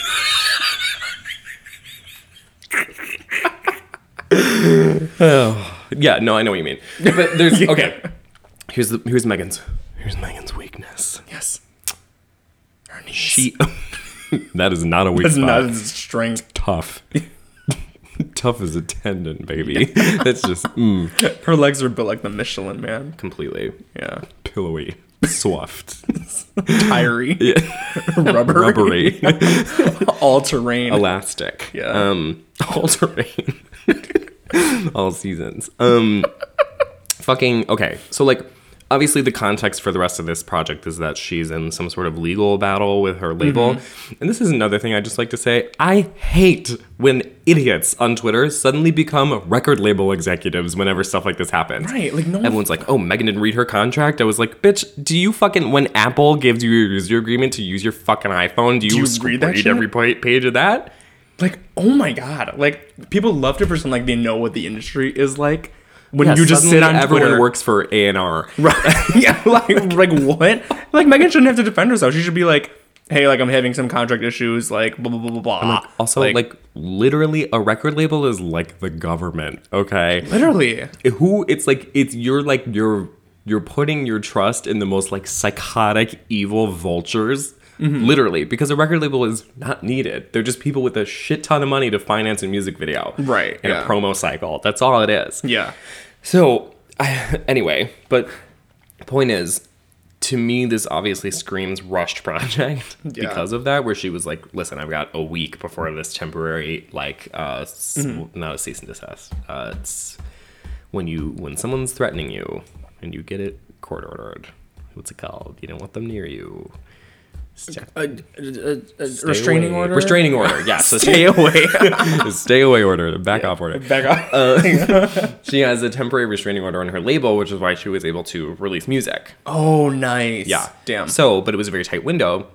oh, yeah no i know what you mean but there's okay here's the here's megan's here's megan's weakness
Yes. Her knees.
She. that is not a weak
It's
spot.
not as strength.
tough. tough as a tendon, baby. That's just mm,
Her legs are built like the Michelin man.
completely
Yeah.
pillowy, soft,
Tiry. Rubber.
rubbery,
All terrain.
elastic.
Yeah.
Um, all terrain, all seasons. Um, fucking okay. So like. Obviously, the context for the rest of this project is that she's in some sort of legal battle with her label. Mm-hmm. And this is another thing I just like to say. I hate when idiots on Twitter suddenly become record label executives whenever stuff like this happens.
Right, like, no one-
Everyone's like, oh, Megan didn't read her contract. I was like, bitch, do you fucking, when Apple gives you your user agreement to use your fucking iPhone, do you,
read that
every page of that?
like, oh my god. Like, people love to pretend like they know what the industry is like when
Yeah,
you just sit on
everyone
Twitter.
works for A&R.
Right. yeah. Like, like what? Like Megan shouldn't have to defend herself. She should be like, hey, like I'm having some contract issues, like blah blah blah blah blah.
Also, like, literally, a record label is like the government. Okay,
literally.
who? It's like it's you're like you're you're putting your trust in the most like psychotic, evil vultures.
Mm-hmm.
Literally, because a record label is not needed. They're just people with a shit ton of money to finance a music video,
Right,
And
yeah.
a promo cycle. That's all it is.
Yeah.
So, I, anyway, but the point is, to me, this obviously screams rushed project
Yeah.
because of that. Where she was like, "Listen, I've got a week before this temporary, like, uh, s-
Mm-hmm.
not a cease and desist. Uh, it's when you when someone's threatening you and you get it court ordered. What's it called? You don't want them near you. Step- stay
restraining
away.
order.
Restraining order. Yeah. So
Stay away.
stay away order. Back off order.
Back off.
Uh, she has a temporary restraining order on her label, which is why she was able to release music.
oh, nice.
Yeah.
Damn.
So, but it was a very tight window,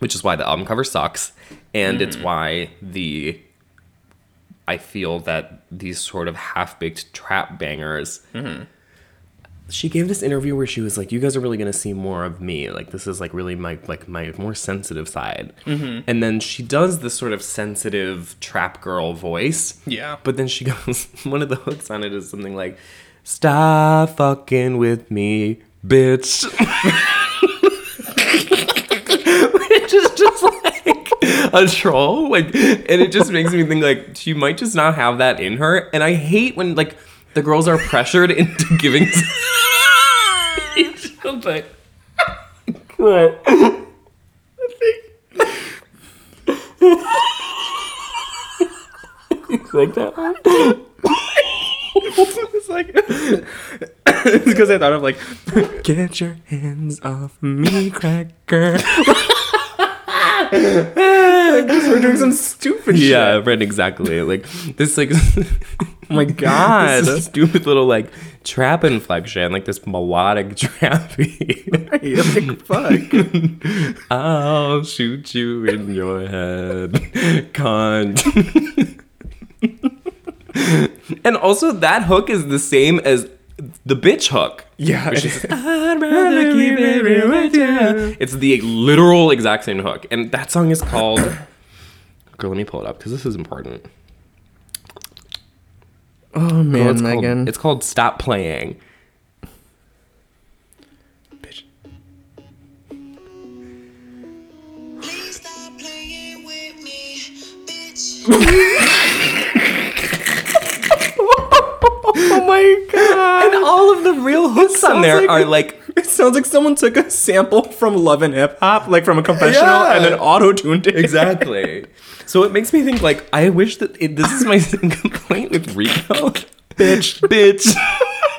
which is why the album cover sucks. And it's mm. why the. I feel that these sort of half baked trap bangers mm-hmm. She gave this interview where she was like, "You guys are really gonna see more of me. Like this is like really my like my more sensitive side."
Mm-hmm.
And then she does this sort of sensitive trap girl voice.
Yeah.
But then she goes, one of the hooks on it is something like, "Stop fucking with me, bitch." Which is just like a troll, like, and it just makes me think like she might just not have that in her. And I hate when like the girls are pressured into giving. but what? like that one?
it's like it's because I thought of like, get your hands off me, cracker. Like, just we're doing some stupid shit.
Yeah, right, exactly. Like this, like
Oh my god.
this stupid little like trap inflection, like this melodic trappy.
like fuck.
I'll shoot you in your head, cunt. and also, that hook is the same as the bitch hook.
Yeah.
I'd rather keep it with you. It's the literal exact same hook, and that song is called. Girl, let me pull it up because this is important.
Oh
Well,
man,
it's called-
Megan.
it's called "Stop Playing."
bitch.
Please stop playing with me, bitch.
Oh my god.
And all of the real hooks on there
like-
are like
It sounds like someone took a sample from Love and Hip Hop, like from a confessional,
Yeah.
and then auto tuned it.
exactly. so it makes me think like I wish that it, this is my complaint with Rico.
bitch.
Bitch.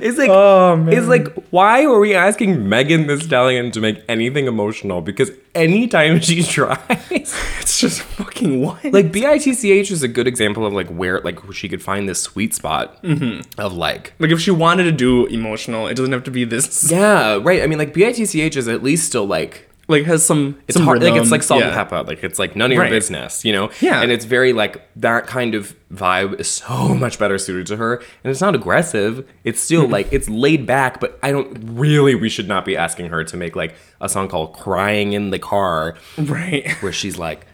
it's like
Oh,
it's like why were we asking Megan Thee Stallion to make anything emotional? Because anytime she tries,
It's just fucking what?
like bitch is a good example of like where like she could find this sweet spot mm-hmm. of like
like if she wanted to do emotional, it doesn't have to be this.
yeah right. I mean like bitch is at least still like
Like has some.
it's
some
hard like it's like salt
Yeah.
and pepper like it's like none of your
Right.
business you know
Yeah.
and it's very like that kind of vibe is so much better suited to her and it's not aggressive it's still
Mm-hmm.
like it's laid back but i don't really we should not be asking her to make like a song called crying in the car
Right.
where she's like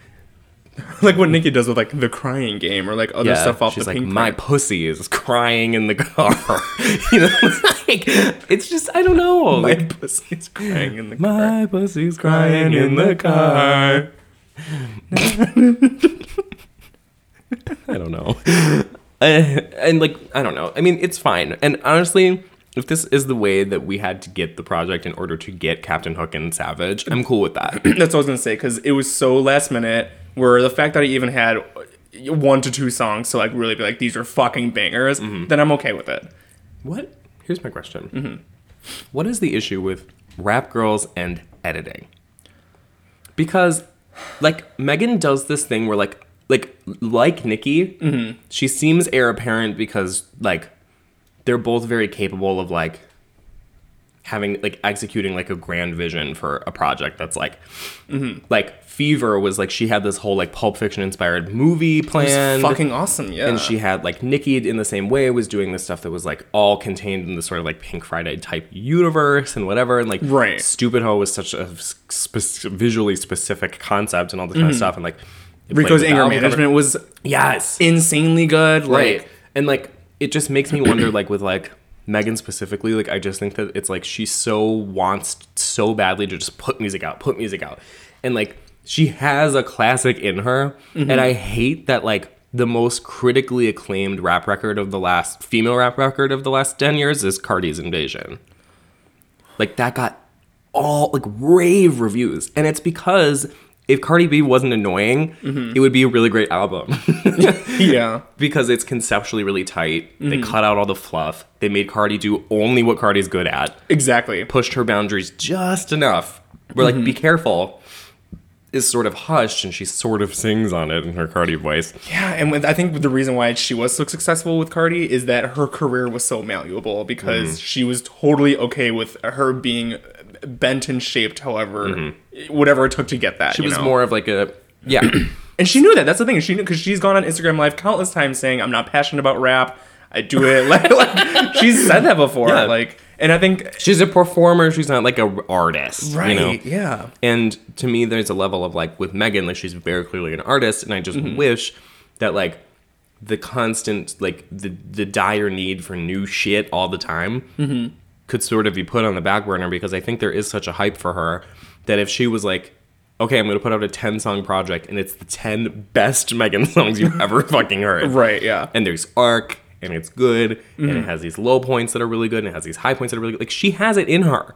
like what Nicki does with like the crying game or like other
yeah
stuff off
she's
the
like my
print.
pussy is crying in the car you know like it's just i don't know
My
like
pussy's crying in the car.
my pussy's crying in the car I don't know. Uh, and like, I don't know. I mean, it's fine. And honestly, if this is the way that we had to get the project in order to get Captain Hook and Savage, I'm cool with that.
That's what I was gonna say because it was so last minute. Where the fact that I even had one to two songs to like really be like these are fucking bangers,
Mm-hmm.
then I'm okay with it.
what? Here's my question. What is the issue with rap girls and editing? Because, like, Megan does this thing where, like, like, like Nicki, she seems heir apparent because, like, they're both very capable of, like, having, like, executing, like, a grand vision for a project that's, like, like, Fever was, like, she had this whole, like, Pulp Fiction inspired movie plan
fucking awesome, yeah.
and she had like Nicki in the same way was doing this stuff that was like all contained in the sort of like Pink Friday type universe and whatever and like
Right.
Stupid Ho was such a spe- visually specific concept and all this kind of stuff and like
Mm-hmm. Rico's anger management was
yes
insanely good.
right
Like
and like it just makes me wonder like with like Megan specifically like I just think that it's like she so wants so badly to just put music out put music out. And like she has a classic in her
Mm-hmm.
and I hate that like the most critically acclaimed rap record of the last female rap record of the last 10 years is Cardi's Invasion. Like that got all like rave reviews. And it's because if Cardi B wasn't annoying,
Mm-hmm.
it would be a really great album.
yeah.
because it's conceptually really tight. They
Mm-hmm.
cut out all the fluff. They made Cardi do only what Cardi's good at.
Exactly.
Pushed her boundaries just enough. We're like,
Mm-hmm.
be careful. Is sort of hushed, and she sort of sings on it in her Cardi voice.
Yeah, and with, I think the reason why she was so successful with Cardi is that her career was so malleable because
Mm-hmm.
she was totally okay with her being bent and shaped, however, whatever it took to get that.
Mm-hmm. She was
know?
more of like a yeah.
and she knew that. That's the thing. She knew because she's gone on Instagram Live countless times saying, "I'm not passionate about rap. I do it like, like she's said that before.
Yeah.
Like, and I think
She's a performer. She's not like a artist,
right,
You know?
yeah,
And to me, there's a level of like with Megan, like she's very clearly an artist, and I just
Mm-hmm.
wish that like the constant like the the dire need for new shit all the time
Mm-hmm.
Could sort of be put on the back burner because I think there is such a hype for her that if she was like. Okay, I'm gonna put out a 10 song project and it's the 10 best Megan songs you've ever fucking heard.
right, yeah,
And there's arc and it's good and
Mm-hmm.
it has these low points that are really good and it has these high points that are really good. Like she has it in her.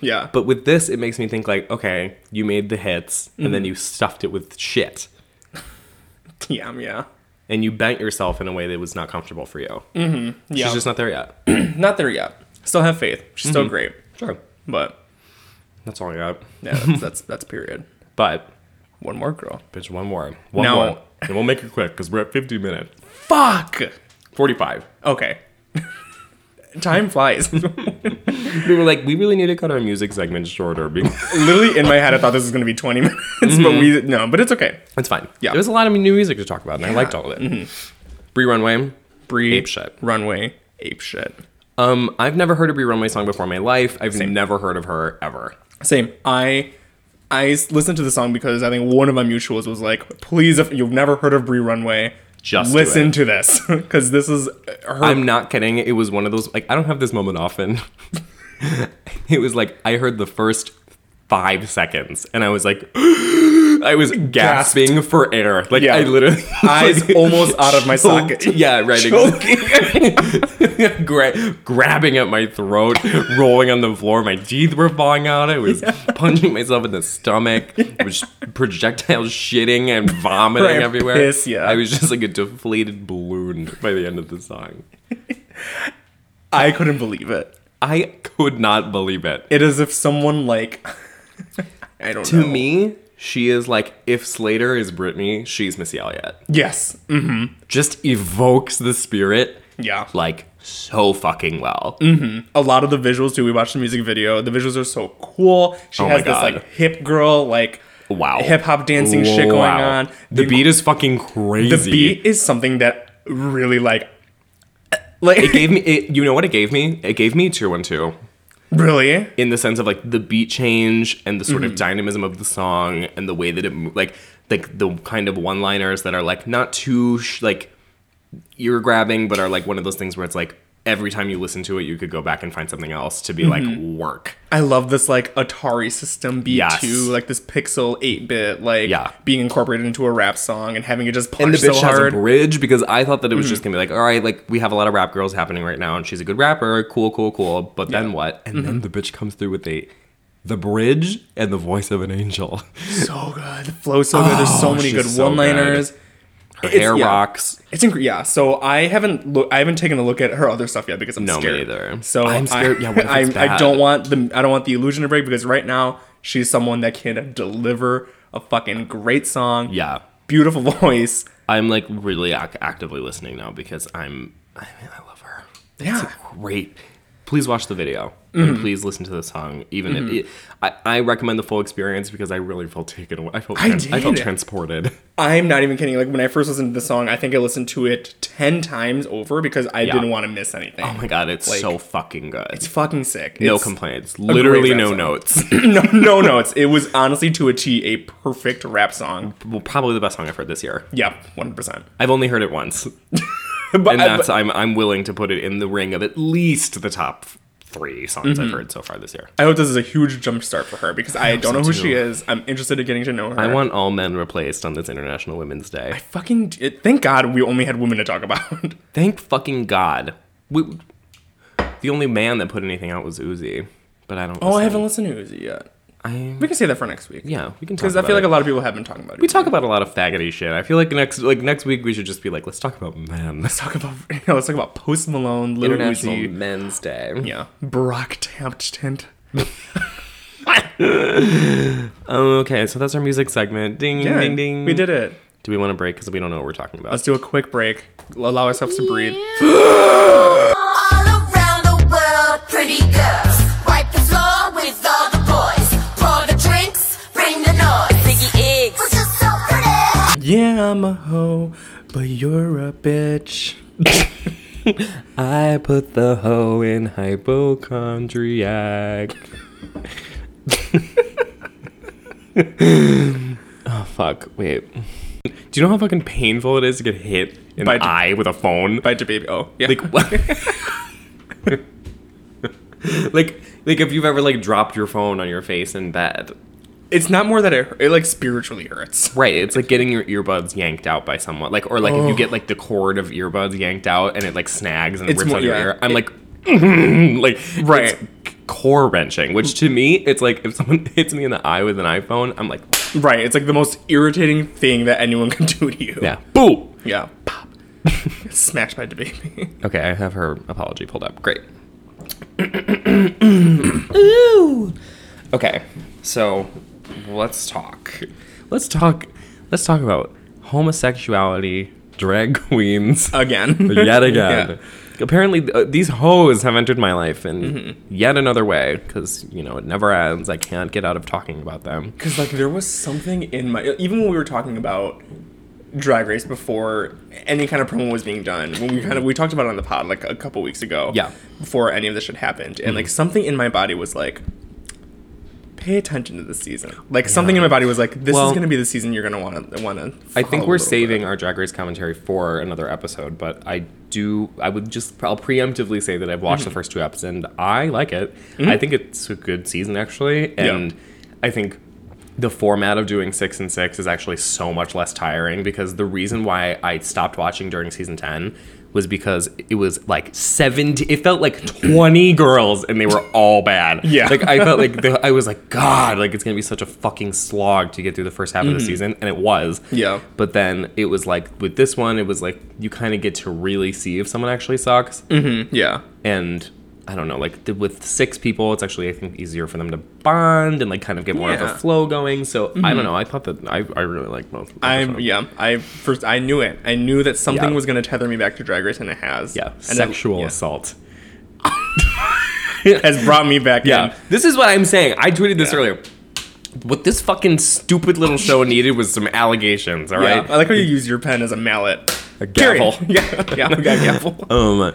yeah.
But with this, it makes me think like, okay, you made the hits and
Mm-hmm.
then you stuffed it with shit,
yeah, yeah,
and you bent yourself in a way that was not comfortable for you.
yeah.
She's just not there yet.
not there yet. Still have faith. She's still mm-hmm. great,
sure,
but
that's all I got.
yeah, that's that's, that's period.
But
One more girl.
bitch, one more, one
Now-
more, and we'll make it quick because we're at 50 minutes,
Fuck.
45.
Okay. Time flies.
We were like, we really need to cut our music segment shorter. Because
Literally in my head, I thought this was gonna be 20 minutes, but we mm-hmm. no, but it's okay.
it's fine.
Yeah.
there was a lot of new music to talk about, and I liked all of it. Mm-hmm. Bree Runway.
Bree
Ape shit.
runway ape shit.
Um, I've never heard a Bree Runway song before in my life. I've never heard of her ever.
Same. I I listened to the song because I think one of my mutuals was like, "Please, if you've never heard of Bree Runway,
Just
listen
it."
to this because this is her."
I'm not kidding. It was one of those like I don't have this moment often. it was like I heard the first five seconds and I was like I was gasping for air. Like
Yeah.
I literally
Eyes
like,
almost out of my socket.
Yeah, right. Gra- grabbing at my throat, rolling on the floor. My teeth were falling out. I was punching myself in the stomach. I was projectile shitting and vomiting
Right,
everywhere.
piss, yeah.
I was just like a deflated balloon by the end of the song.
I couldn't believe it.
I could not believe it.
It is if someone like I don't
To
know.
me, she is like if Slayyyter is Britney, she's Missy Elliott.
yes, mm,
Just evokes the spirit
yeah.
like so fucking well. Mhm.
A lot of the visuals too. We watched the music video. The visuals are so cool. She
Oh my
has this like hip girl like
Wow.
hip hop dancing shit going on.
The beat is fucking crazy.
the beat is something that really like like
it gave me it, you know what it gave me? It gave me tier one two.
Really
In the sense of like the beat change and the sort
Mm-hmm.
of dynamism of the song and the way that it like like the kind of one liners that are like not too sh- like ear grabbing but are like one of those things where it's like every time you listen to it you could go back and find something else to be like work.
I love this like Atari system beat
Yes.
like this pixel eight bit like
Yeah.
being incorporated into a rap song and having it just punch
and the
so
bitch has a
hard.
bridge because I thought that it was just
Mm-hmm.
gonna be like, all right, like we have a lot of rap girls happening right now, and she's a good rapper, cool, cool, cool. But then what? And
Mm-hmm.
then the bitch comes through with a the bridge and the voice of an angel.
so good, the flow's so good. There's so
Oh,
many good
so
one liners.
Her hair
yeah.
rocks.
It's incre- yeah. So I haven't look. I haven't taken a look at her other stuff yet because I'm
No, me
scared.
neither.
So
I'm scared-
I,
yeah,
I,
it's
I don't want the. I don't want the illusion to break because right now she's someone that can deliver a fucking great song.
Yeah,
Beautiful voice.
I'm like really ac- actively listening now because I'm. I mean, I love her.
Yeah.
Great. Please watch the video
Mm-hmm.
and please listen to the song. Even if it, I, I recommend the full experience because I really felt taken away. I felt
I
trans- I felt transported.
I'm not even kidding. Like when I first listened to the song, I think I listened to it ten times over because I
Yeah.
didn't want to miss anything.
Oh my god, it's
Like,
so fucking good.
It's fucking sick.
no
It's-
complaints. Literally no
song.
notes.
no, no notes. It was honestly to a T a perfect rap song.
well, probably the best song I've heard this year.
Yeah, one percent.
I've only heard it once,
But
and
I-
that's I'm I'm willing to put it in the ring of at least the top three songs
Mm-hmm.
I've heard so far this year.
I hope this is a huge jump start for her because I, don't
so
know who
too.
she is. I'm interested in getting to know her.
I want all men replaced on this International Women's Day.
fucking. It, thank God we only had women to talk about.
Thank fucking God. We, the only man that put anything out was Uzi, but I don't.
oh, I haven't listened to Uzi yet.
I,
We can say that for next week.
yeah, we can talk
because I feel like a lot of people have been talking about it.
we talk about a lot of faggoty shit. I feel like next like next week we should just be like, let's talk about men.
Let's talk about. Yeah, let's talk about Post Malone, Lil
International
Uzi.
Men's Day.
Yeah, Barack Taptint.
Oh, okay, so that's our music segment. Ding,
Yeah,
ding, ding.
we did it.
Do we want to break because we don't know what we're talking about?
Let's do a quick break. Allow ourselves to breathe. Yeah, I'm a hoe, but you're a bitch.
I put the hoe in hypochondriac. oh fuck! Wait. Do you know how fucking painful it is to get hit in
By
the eye with a phone?
By baby. Oh, yeah.
like what? like like if you've ever like dropped your phone on your face in bed.
It's not more that it, it like spiritually hurts.
Right, it's like getting your earbuds yanked out by someone. Like or like if you oh. get like the cord of earbuds yanked out and it like snags and
It's
rips
more-
out your
yeah.
ear. I'm
It-
like like
Right.
core wrenching, which to me it's like if someone hits me in the eye with an iPhone, I'm like
Right. It's like the most irritating thing that anyone can do to you.
yeah, boo.
Yeah. Pop. Smashed by the baby.
Okay, I have her apology pulled up. Great. Ooh. Okay, so let's talk. Let's talk. Let's talk about homosexuality, drag queens,
Again.
yet again.
Yeah.
Apparently, uh, these hoes have entered my life in
Mm-hmm.
yet another way because you know it never ends. I can't get out of talking about them.
Because like there was something in my even when we were talking about Drag Race before any kind of promo was being done. When we kind of we talked about it on the pod like a couple weeks ago.
Yeah. Mm-hmm.
Before any of this shit happened, and like something in my body was like, pay attention to this season. Like something in my body was like, this
Well-
is gonna be the season you're gonna want to want to.
I think we're saving our Drag Race commentary for another episode, but I do. I would just. I'll preemptively say that I've watched
Mm-hmm.
the first two episodes and I like it. I think it's a good season actually, and I think the format of doing six and six is actually so much less tiring because the reason why I stopped watching during season ten was because it was like 70 it felt like 20 girls and they were all bad
Yeah.
like i felt like the, i was like god like it's gonna be such a fucking slog to get through the first half of the season and it was
Mm-hmm. Yeah.
but then it was like with this one it was like you kind of get to really see if someone actually sucks
Yeah.
and i don't know like th- with six people it's actually i think easier for them to bond and like kind of get more of
Yeah. Mm-hmm.
a flow going so i don't know i thought that i, I really like both
I'm
episodes.
yeah. I first I knew it. I knew that something
Yeah.
was gonna tether me back to Drag Race, and it has.
yeah
And
sexual
yeah.
assault
has brought me back
Yeah,
in.
this is what I'm saying. I tweeted this earlier. What this fucking stupid little show needed was some allegations. All right.
Yeah, I like how you use your pen as a mallet.
a gavel.
Yeah, yeah, a gavel.
Um,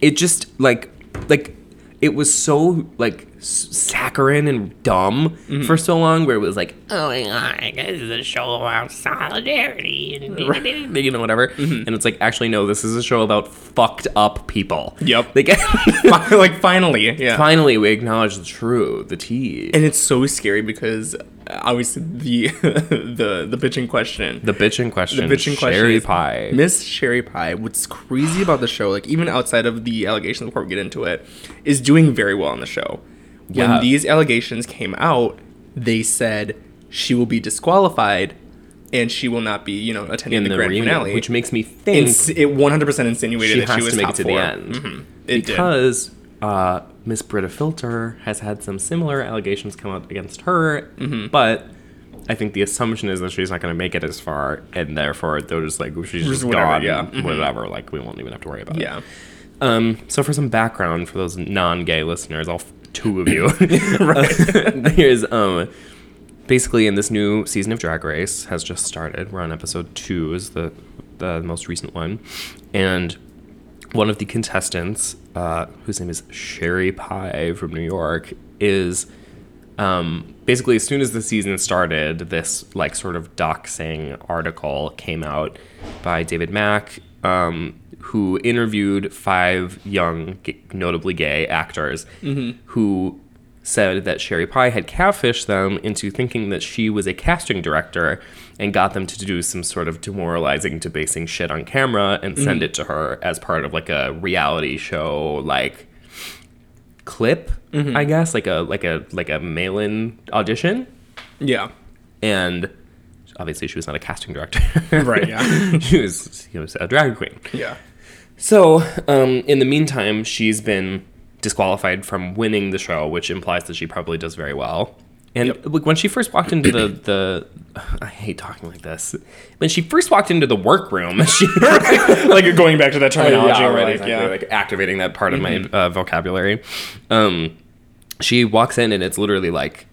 it just like like it was so like s- saccharine and dumb
Mm-hmm.
for so long, where it was like
Oh my god, this is a show about solidarity and
you know whatever,
Mm-hmm.
and it's like actually no, this is a show about fucked up people.
Yep.
Like
like finally, yeah.
finally we acknowledge the true, the tea.
And it's so scary because uh, obviously the the the bitch in question,
the bitch in
the
question,
bitch in question,
Sherry Pie.
Miss Sherry Pie. What's crazy about the show, like even outside of the allegations before we get into it, is doing very well on the show.
Yeah.
When these allegations came out, they said she will be disqualified and she will not be, you know, attending
in
the,
the,
grand
reunion,
finale.
which makes me think
Ins- it 100% insinuated
she
that she was
to make
top
it to
four.
the end
Mhm. Did.
because uh, Miss Brita Filter has had some similar allegations come up against her,
Mm-hmm.
but I think the assumption is that she's not going to make it as far, and therefore they're just like she's just
whatever,
gone,
yeah. Mhm.
whatever. Like we won't even have to worry about it.
Yeah.
Um, so for some background for those non-gay listeners, all two of you, here's um, basically in this new season of Drag Race has just started. We're on episode two, is the the most recent one, and one of the contestants, uh, whose name is Sherry Pie from New York, is um, basically as soon as the season started, this like sort of doxing article came out by David Mack, um, who interviewed five young, g- notably gay actors, who said that Sherry Pie had catfished them into thinking that she was a casting director and got them to do some sort of demoralizing, debasing shit on camera and send it to her as part of like a reality show, like clip, I guess, like a like a like a mail-in audition,
Yeah.
and obviously she was not a casting director,
Right, yeah.
she was she was a drag queen.
Yeah.
So, um, in the meantime, she's been disqualified from winning the show, which implies that she probably does very well. And look, when she first walked into the the, I hate talking like this. When she first walked into the workroom, she
like going back to that terminology
yeah,
already.
exactly,
Yeah.
like activating that part of my uh, vocabulary. Um, she walks in and it's literally like,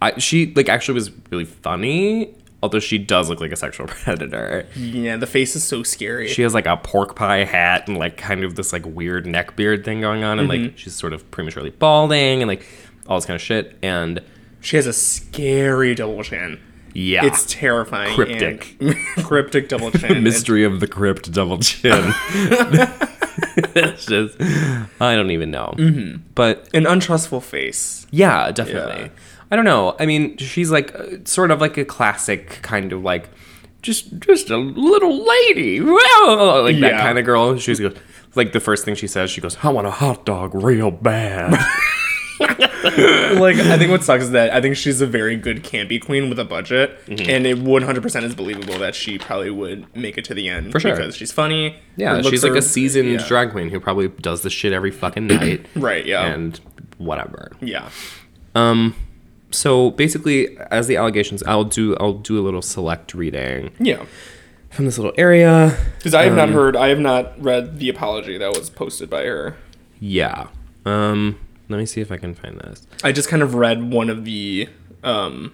I, she like actually was really funny. Although she does look like a sexual predator.
Yeah, the face is so scary.
She has like a pork pie hat and like kind of this like weird neck beard thing going on, and like mm-hmm. she's sort of prematurely balding and like all this kind of shit. And
She has a scary double chin.
yeah,
It's terrifying.
Cryptic.
and- cryptic double chin.
mystery of the crypt double chin. it's just, I don't even know. Mm-hmm. But
An untrustful face.
yeah, definitely.
Yeah.
I don't know. I mean, she's like uh, sort of like a classic kind of like just just a little lady, Well, like that kind of girl. She goes like the first thing she says. She goes, "I want a hot dog real bad."
like I think what sucks is that I think she's a very good campy queen with a budget,
Mm-hmm.
and it 100% is believable that she probably would make it to the end
For sure.
because she's funny.
yeah, she's
looks
like a seasoned
yeah.
drag queen who probably does this shit every fucking night.
Right, yeah.
and whatever.
Yeah.
Um, so basically, as the allegations, I'll do I'll do a little select reading
Yeah.
from this little area.
Because I have
Um,
not heard, I have not read the apology that was posted by her.
Yeah. Um, let me see if I can find this.
I just kind of read one of the um,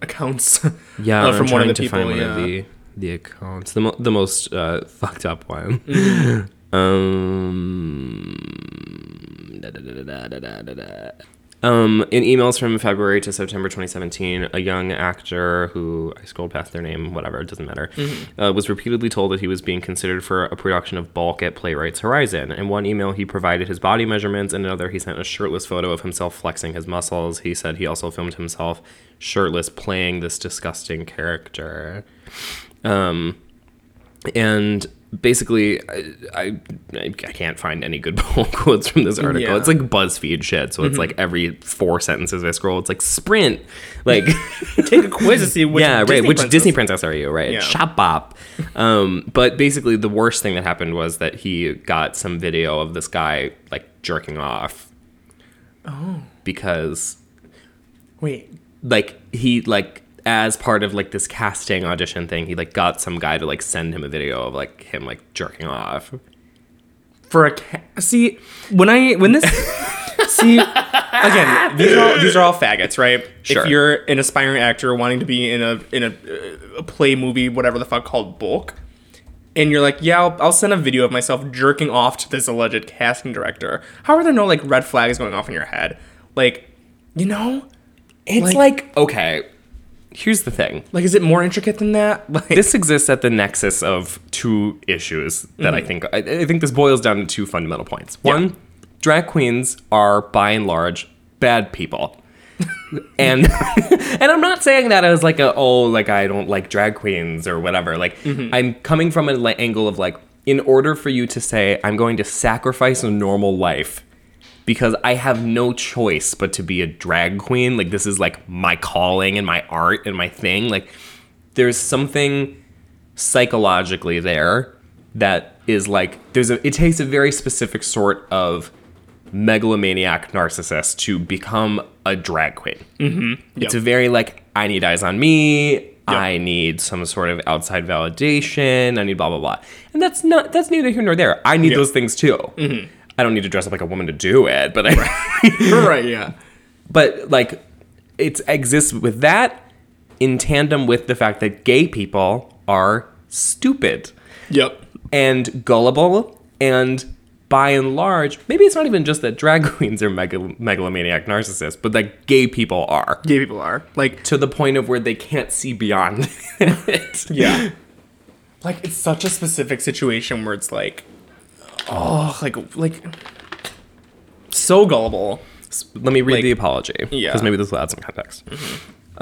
accounts.
Yeah,
uh, from one of the
trying to
people.
find one
yeah.
of the the accounts, the mo- the most uh, fucked up one.
Mm-hmm.
um, da, da, da, Um, in emails from February to September 2017, a young actor who I scrolled past their name, whatever, it doesn't matter,
Mm-hmm.
uh, was repeatedly told that he was being considered for a production of Bulk at Playwrights Horizon. In one email, he provided his body measurements. In another, he sent a shirtless photo of himself flexing his muscles. He said he also filmed himself shirtless playing this disgusting character. Um, and basically, I, I, I can't find any good quotes from this article.
Yeah.
It's like BuzzFeed shit. So it's like every four sentences I scroll, it's like sprint, like
Take a quiz to see which
yeah, right.
Disney
Which
princess-
Disney princess are you? Right,
Yeah.
Shop Bop. Um, but basically, the worst thing that happened was that he got some video of this guy like jerking off. Oh, because
Wait,
like he like as part of like this casting audition thing, he like got some guy to like send him a video of like him like jerking off.
for a cat. See, when I when this see again, these are all, these are all faggots, right?
Sure.
If you're an aspiring actor wanting to be in a in a, uh, a play movie, whatever the fuck called Bulk, and you're like, yeah, I'll, I'll send a video of myself jerking off to this alleged casting director. How are there no like red flags going off in your head? Like, you know,
It's
Like-
like okay. Here's the thing.
like is it more intricate than that? Like,
this exists at the nexus of two issues that I mm-hmm. think I, I think this boils down to two fundamental points. One, drag queens are by and large bad people. and and I'm not saying that as like a oh like I don't like drag queens or whatever. Like mm-hmm. I'm coming from an angle of like in order for you to say I'm going to sacrifice a normal life because I have no choice but to be a drag queen. Like this is like my calling and my art and my thing. Like there's something psychologically there that is like there's a it takes a very specific sort of megalomaniac narcissist to become a drag queen. Mm-hmm. It's a very like I need eyes on me. I need some sort of outside validation. I need blah blah blah, and that's not that's neither here nor there. I need those things too. I don't need to dress up like a woman to do it, but I,
right, yeah.
but like it exists with that in tandem with the fact that gay people are stupid
Yep.
and gullible and by and large maybe it's not even just that drag queens are megal- megalomaniac narcissists but that gay people are
Gay people are like
to the point of where they can't see beyond it
Yeah. Like it's such a specific situation where it's like, oh, like like so gullible.
let me read
Like-
the apology
Yeah. Mm-hmm.
because maybe this will add some context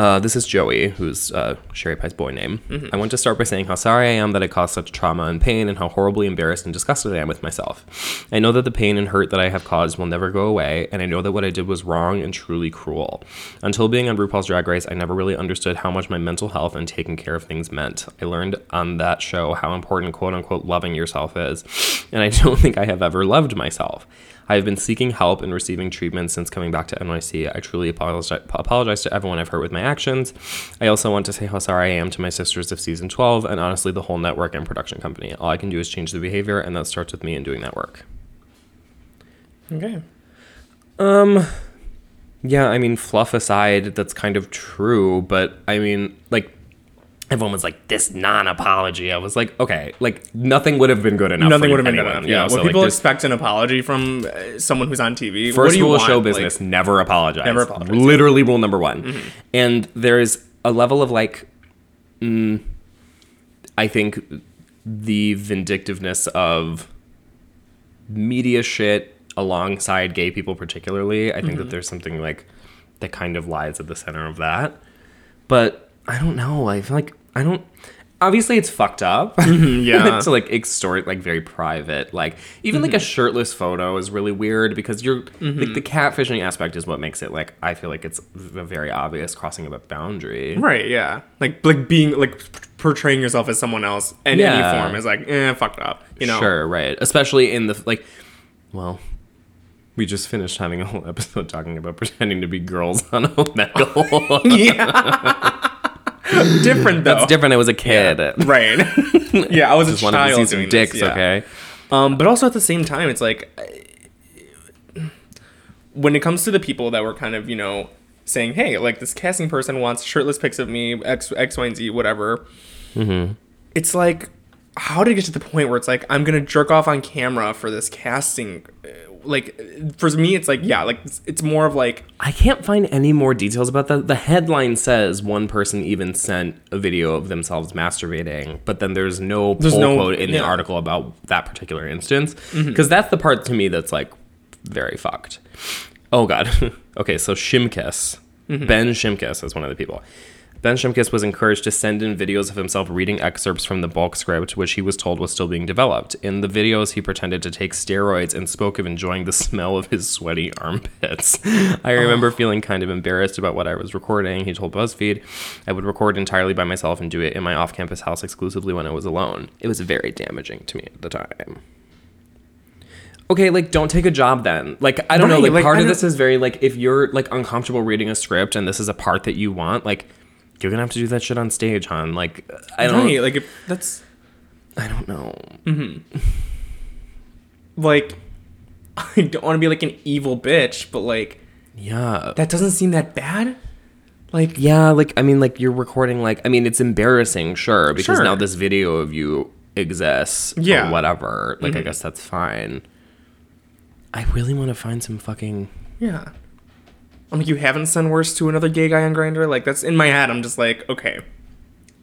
Uh, this is Joey, who's uh, Sherry Pie's boy name.
Mm-hmm.
I want to start by saying how sorry I am that I caused such trauma and pain, and how horribly embarrassed and disgusted I am with myself. I know that the pain and hurt that I have caused will never go away, and I know that what I did was wrong and truly cruel. Until being on RuPaul's Drag Race, I never really understood how much my mental health and taking care of things meant. I learned on that show how important quote unquote loving yourself is, and I don't think I have ever loved myself. I have been seeking help and receiving treatment since coming back to NYC. I truly apologize, apologize to everyone I've hurt with my actions. I also want to say how sorry I am to my sisters of season 12 and honestly the whole network and production company. All I can do is change the behavior, and that starts with me and doing that work.
Okay.
Um, yeah, I mean, fluff aside, that's kind of true, but I mean, like, everyone was like this non-apology. I was like, okay, like nothing would have been good enough.
Nothing would have been
anyone,
good enough.
you
Yeah.
know?
when
So, like,
people
there's-
expect an apology from uh, someone who's on TV,
First rule of show business:
Like,
never apologize.
Never apologize, Mm-hmm.
Literally, rule number one. And there's a level of like, mm, I think, the vindictiveness of media shit alongside gay people, particularly. I think
Mm-hmm.
that there's something like that kind of lies at the center of that. But I don't know. I feel like I don't. Obviously, it's fucked up.
Mm-hmm, yeah.
to like extort like very private. Like even like a shirtless photo is really weird because you're like the catfishing aspect is what makes it like I feel like it's a very obvious crossing of a boundary.
Right, yeah. Like like being like portraying yourself as someone else in
Yeah.
any form is like eh, fucked up. You know.
Sure, right. Especially in the like, well, we just finished having a whole episode talking about pretending to be girls on Omegle.
Yeah. different though.
That's different. I was a kid.
Right. yeah, I was
Just
a
wanted to
child
see some dicks.
This, yeah.
Okay.
Um, but also at the same time, it's like when it comes to the people that were kind of you know saying, "Hey, like this casting person wants shirtless pics of me, X, X, Y, and Z, whatever."
Mm-hmm.
It's like, how did it get to the point where it's like I'm gonna jerk off on camera for this casting? Like for me, it's like yeah, like it's, it's more of like
I can't find any more details about that. The headline says one person even sent a video of themselves masturbating, but then there's no
There's no-
quote in the article about that particular instance. Mm-hmm. Because that's the part to me that's like very fucked. Oh god. okay, so Shimkus, mm-hmm. Ben Shimkus is one of the people. Ben Shimkus was encouraged to send in videos of himself reading excerpts from the bulk script, which he was told was still being developed. In the videos, he pretended to take steroids and spoke of enjoying the smell of his sweaty armpits. I remember feeling kind of embarrassed about what I was recording. He told BuzzFeed, I would record entirely by myself and do it in my off campus house exclusively when I was alone. It was very damaging to me at the time. Okay, like don't take a job then. Like I don't know, like,
like,
part of this is very like if you're like uncomfortable reading a script and this is a part that you want, like you're gonna have to do that shit on stage, hon. Like I don't
right, like if that's
I don't know. Mm-hmm.
like I don't want to be like an evil bitch, but like
Yeah.
that doesn't seem that bad. Like
Yeah, like I mean like you're recording like I mean it's embarrassing, sure, because
Sure.
now this video of you exists
Yeah.
or whatever. Like I mm-hmm. guess that's fine. I really want to find some fucking
Yeah. I'm like, you haven't sent worse to another gay guy on Grindr. Like that's in my head. I'm just like, okay.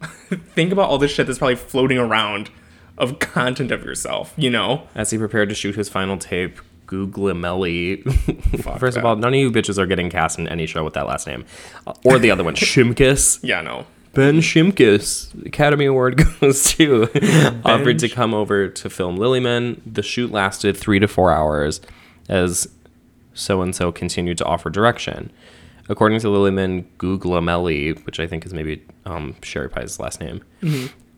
Think about all this shit that's probably floating around of content of yourself. You know?
As he prepared to shoot his final tape, Gugliemelli.
Fuck
First of all, none of you bitches are getting cast in any show with that last name. Or the other one, Shimkus.
Yeah. No.
Ben Shimkus. Academy Award goes to. Offered to come over to film Lillyman. The shoot lasted three to four hours as so and so continued to offer direction. According to Lillyman, Gugliemelli, which I think is maybe um, Sherry Pie's last name,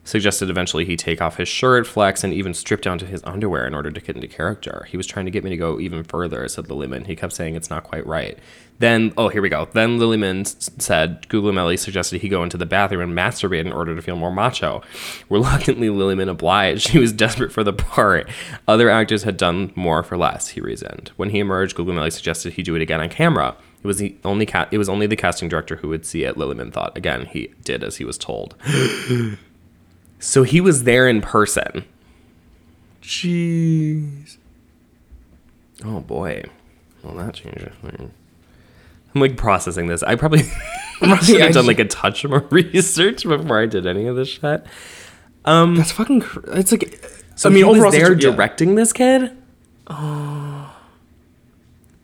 suggested eventually he take off his shirt, flex, and even strip down to his underwear in order to get into character. He was trying to get me to go even further, said Lillyman. He kept saying it's not quite right. Then, oh, here we go. Then Lillyman said Gugliemelli suggested he go into the bathroom and masturbate in order to feel more macho. Reluctantly, Lillyman obliged. He was desperate for the part. Other actors had done more for less, he reasoned. When he emerged, Gugliemelli suggested he do it again on camera. It was the only ca- it was only the casting director who would see it, Lillyman thought. Again, he did as he was told. So he was there in person.
Jeez.
Oh boy. Well, that changes things. I'm like processing this. I probably should have done like a touch more research before I did any of this shit.
Um, That's fucking. Cr- it's like.
So
I mean,
he was
overall,
there
yeah.
directing this kid. Oh,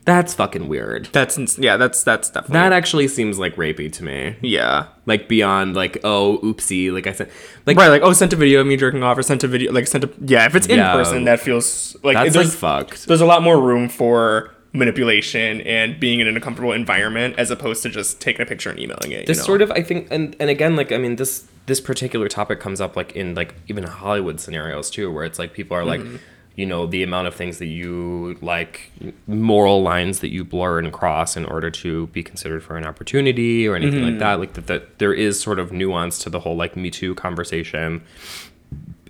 that's fucking weird.
That's ins- yeah. That's that's definitely
That actually seems like rapey to me.
yeah.
Like beyond like oh oopsie. Like I said, like
Right, like oh, sent a video of me jerking off, or sent a video, like sent a yeah. If it's in
Yeah.
person, that feels like
that's like
there's
fucked.
there's a lot more room for manipulation and being in a comfortable environment as opposed to just taking a picture and emailing it.
this
know?
sort of i think and and again like i mean this this particular topic comes up like in like even hollywood scenarios too where it's like people are like mm-hmm. You know the amount of things that you like moral lines that you blur and cross in order to be considered for an opportunity or anything like mm-hmm. that. Like that, that there is sort of nuance to the whole like me too conversation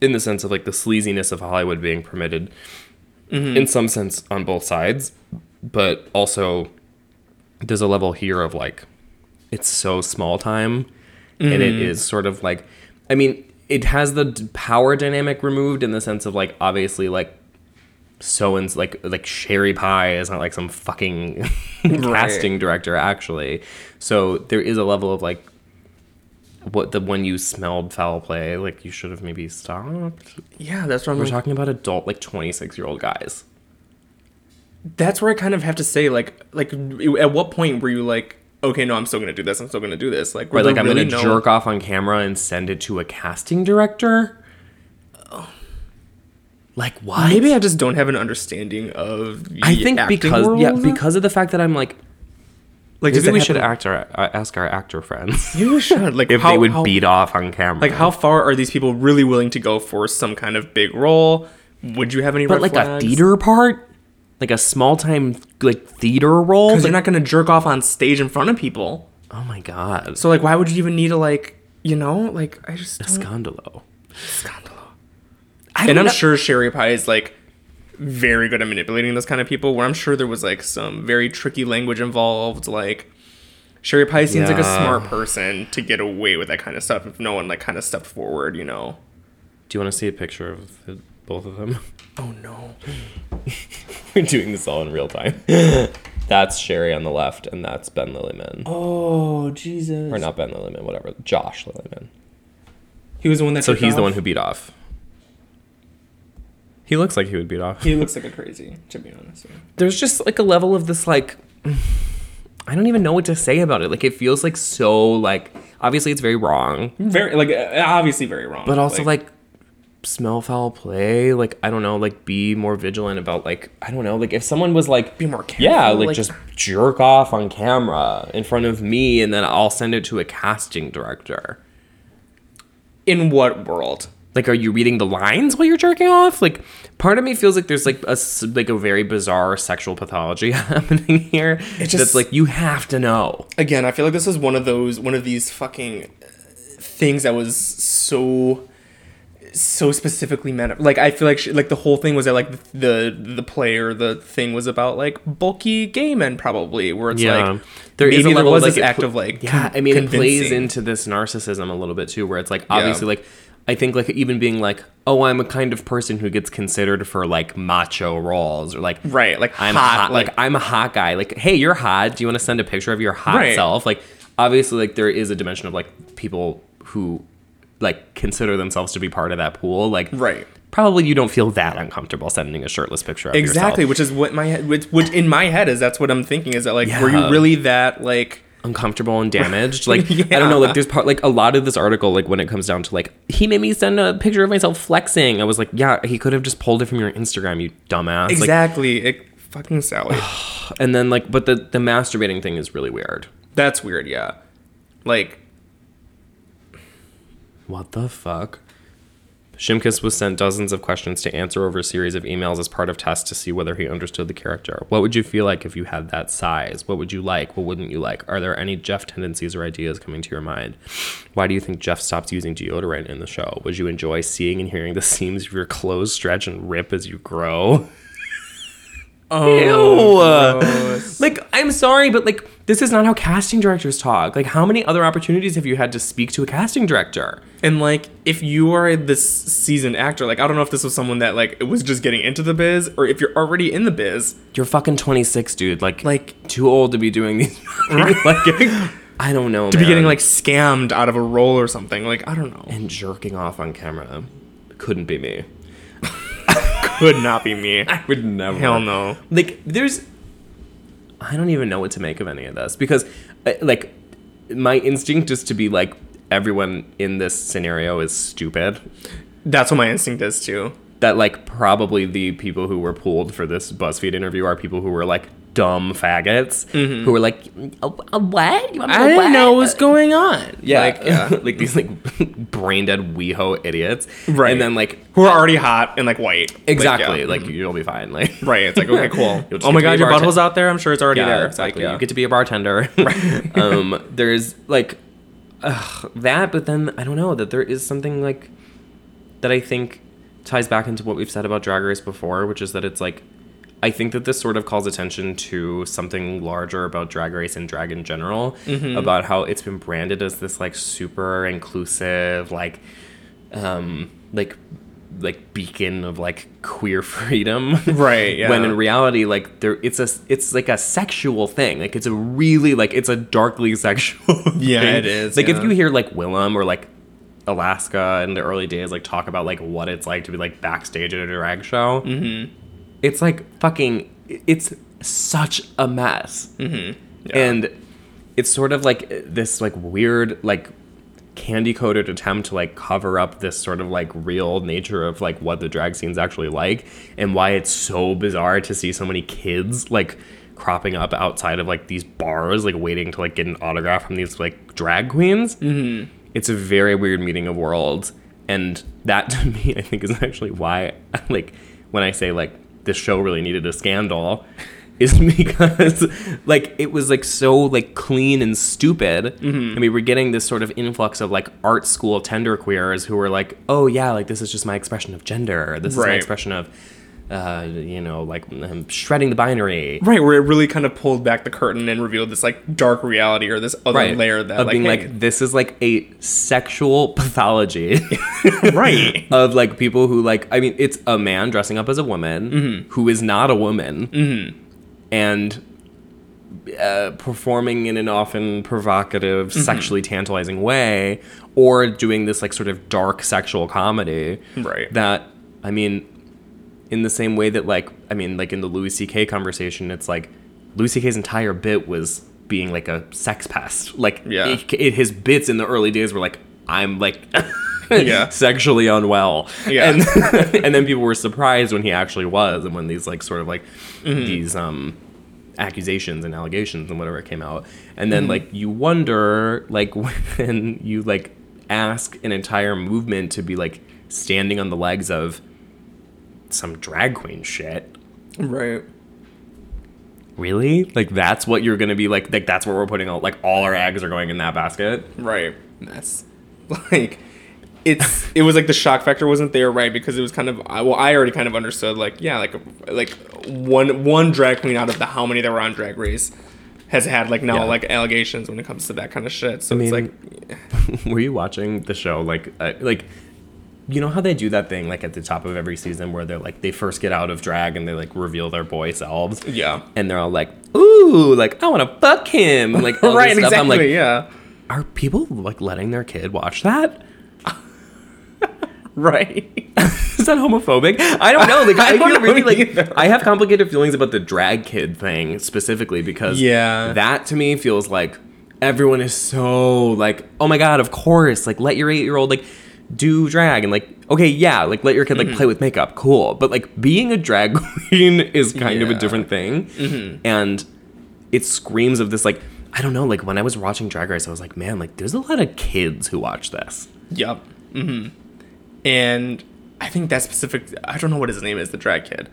in the sense of like the sleaziness of hollywood being permitted mm-hmm. in some sense on both sides but also there's a level here of like it's so small time and it mm-hmm. is sort of like I mean, it has the power dynamic removed in the sense of like obviously like so and like like Sherry Pie is not like some fucking casting director actually. So there is a level of like what the when you smelled foul play, like you should have maybe stopped.
Yeah, that's what I'm
We're
like,
talking about adult like 26 year old guys.
that's where I kind of have to say like like at what point were you like okay no I'm still gonna do this I'm still gonna do this like
Right, like
there
I'm
really
gonna
no-
jerk off on camera and send it to a casting director. Like why?
maybe I just don't have an understanding of the
I think because
world.
yeah, because of the fact that I'm like
like does
maybe
it
we should act our, uh, ask our actor friends
maybe we should like
if
how,
they would
how-
beat off on camera.
like how far are these people really willing to go for some kind of big role would you have any
but
red
like
flags?
a theater part, like a small time like theater role.
because
Like,
you're not gonna jerk off on stage in front of people
oh my god,
so like why would you even need to like you know like I just don't
scandalo.
Scandalo.
I
and I'm
know-
sure Sherry Pie is like very good at manipulating those kind of people. Where I'm sure there was like some very tricky language involved. Like Sherry Pie seems like a smart person to get away with that kind of stuff if no one like kind of stepped forward. You know.
Do you want to see a picture of the, both of them?
Oh no.
We're doing this all in real time. that's Sherry on the left, and that's Ben Lillyman,
Oh Jesus.
or not Ben Lillyman, whatever, Josh Lillyman.
He was the one that.
So he's the one who beat off. He looks like he would beat off.
He looks like a crazy, to be honest. yeah.
there's just like a level of this like I don't even know what to say about it. Like it feels like so like obviously it's very wrong,
Very like obviously very wrong.
but also like, smell foul play. Like I don't know, like be more vigilant about like I don't know, like if someone was like
Be more
Yeah,
careful,
like,
like-
just jerk off on camera in front of me and then I'll send it to a casting director.
in what world?
Like, are you reading the lines while you're jerking off? Like, part of me feels like there's like a like a very bizarre sexual pathology happening here. It's
just-
that's like you have to know.
again, I feel like this is one of those one of these fucking things that was so so specifically meant like I feel like she, like the whole thing was that like the the play or the thing was about like bulky gay men probably where it's like
there is
maybe
a level
there was
like,
this act
pl-
of like
yeah. I mean, it plays into this narcissism a little bit too, where it's like obviously like I think like even being like, oh, I'm a kind of person who gets considered for like macho roles or like
Right, like
I'm
hot,
hot, like,
like-
I'm a hot guy. Like, hey, you're hot. Do you want to send a picture of your hot
Right.
self? Like, obviously, like there is a dimension of like people who like consider themselves to be part of that pool. Like,
Right.
Probably you don't feel that uncomfortable sending a shirtless picture of yourself.
exactly
yourself.
which is what my head which, which in my head is that's what I'm thinking is that like were you really that like
uncomfortable and damaged. Like I don't know, like there's part like a lot of this article, like when it comes down to like he made me send a picture of myself flexing. I was like, yeah, he could have just pulled it from your Instagram, you dumbass. Like,
exactly it, fucking Sally
and then like, but the the masturbating thing is really weird.
that's weird yeah like
What the fuck? Shimkus was sent dozens of questions to answer over a series of emails as part of tests to see whether he understood the character. What would you feel like if you had that size? What would you like? What wouldn't you like? Are there any Jeff tendencies or ideas coming to your mind? Why do you think Jeff stopped using deodorant in the show? Would you enjoy seeing and hearing the seams of your clothes stretch and rip as you grow?
oh
Ew. Like, I'm sorry, but like, this is not how casting directors talk. Like, how many other opportunities have you had to speak to a casting director?
And like, if you are this seasoned actor, like I don't know if this was someone that like was just getting into the biz, or if you're already in the biz.
You're fucking 26, dude. Like,
Like-
too old to be doing these. like, I don't know.
To be getting like scammed out of a role or something, like I don't know,
and jerking off on camera couldn't be me.
could not be me.
I would never.
Hell no.
Like, there's. I don't even know what to make of any of this because, uh, like, my instinct is to be like, everyone in this scenario is stupid.
That's what my instinct is too.
That, like, probably the people who were pulled for this BuzzFeed interview are people who were like dumb faggots who were like, "A- a what? You want me to what?"
was going on.
Yeah,
like, yeah.
like these like brain dead WeHo idiots,
Right.
And then like
who are already hot and like white. Like,
exactly,
yeah.
like, you'll be fine. Like
right. It's like okay, cool. Oh my god, your butthole's out there. I'm sure it's already
yeah,
there.
exactly.
Like.
You get to be a bartender. um, there's like ugh, that, but then I don't know that there is something like that I think ties back into what we've said about Drag Race before, which is that it's like. I think that this sort of calls attention to something larger about drag race and drag in general, about how it's been branded as this like super inclusive, like, um, like, like beacon of like queer freedom,
Right, yeah.
When in reality, like there, it's a, it's like a sexual thing. Like it's a really like it's a darkly sexual.
Yeah,
thing.
it is,
Like if you hear like Willam or like Alaska in the early days, like talk about like what it's like to be like backstage at a drag show. Mm-hmm. It's like fucking. It's such a mess, mm-hmm. and it's sort of like this like weird like candy coated attempt to like cover up this sort of like real nature of like what the drag scene's actually like and why it's so bizarre to see so many kids like cropping up outside of like these bars like waiting to like get an autograph from these like drag queens mm-hmm. it's a very weird meeting of worlds and that to me i think is actually why like when i say like this show really needed a scandal is because like it was like so like clean and stupid. Mm-hmm. And we were getting this sort of influx of like art school tender queers who were like oh yeah like this is just my expression of gender. This is my expression of uh you know like um, shredding the binary.
Right, where it really kind of pulled back the curtain and revealed this like dark reality or this other
right
layer that
of
like,
being
hey,
like this is like a sexual pathology.
Right,
of like people who like I mean it's a man dressing up as a woman who is not a woman and uh, performing in an often provocative sexually tantalizing way or doing this like sort of dark sexual comedy
Right.
that I mean in the same way that like I mean like in the Louis CK conversation it's like Louis CK's entire bit was being like a sex pest like
Yeah.
it, it- his bits in the early days were like I'm like
Yeah.
sexually unwell
Yeah.
and and then people were surprised when he actually was and when these like sort of like
Mm-hmm.
these um accusations and allegations and whatever came out and then
Mm-hmm.
like you wonder like when you like ask an entire movement to be like standing on the legs of some drag queen shit
right.
really like that's what you're gonna be like like that's where we're putting all like all our eggs are going in that basket
Right. That's like it's it was like the shock factor wasn't there, right? Because it was kind of well, I already kind of understood like yeah, like like one one drag queen out of the how many that were on Drag Race has had like now
Yeah.
like allegations when it comes to that kind of shit. So
I
it's
mean,
like
were you watching the show like uh, like you know how they do that thing like at the top of every season where they're like they first get out of drag and they like reveal their boy selves
yeah.
and they're all like ooh like i want to fuck him and like all this
right,
stuff.
exactly.
i'm like
yeah.
are people like letting their kid watch that
Right.
is that homophobic i don't know like i,
I
feel really like
either.
i have complicated feelings about the drag kid thing specifically because
Yeah.
that to me feels like everyone is so like oh my god of course like let your eight year old like do drag and like okay yeah like let your kid
Mm-hmm.
like play with makeup cool but like being a drag queen is kind of a different thing
Mm-hmm.
and it screams of this like i don't know like when i was watching drag race i was like man like there's a lot of kids who watch this
Yep. hmm And I think that specific I don't know what his name is, the drag kid.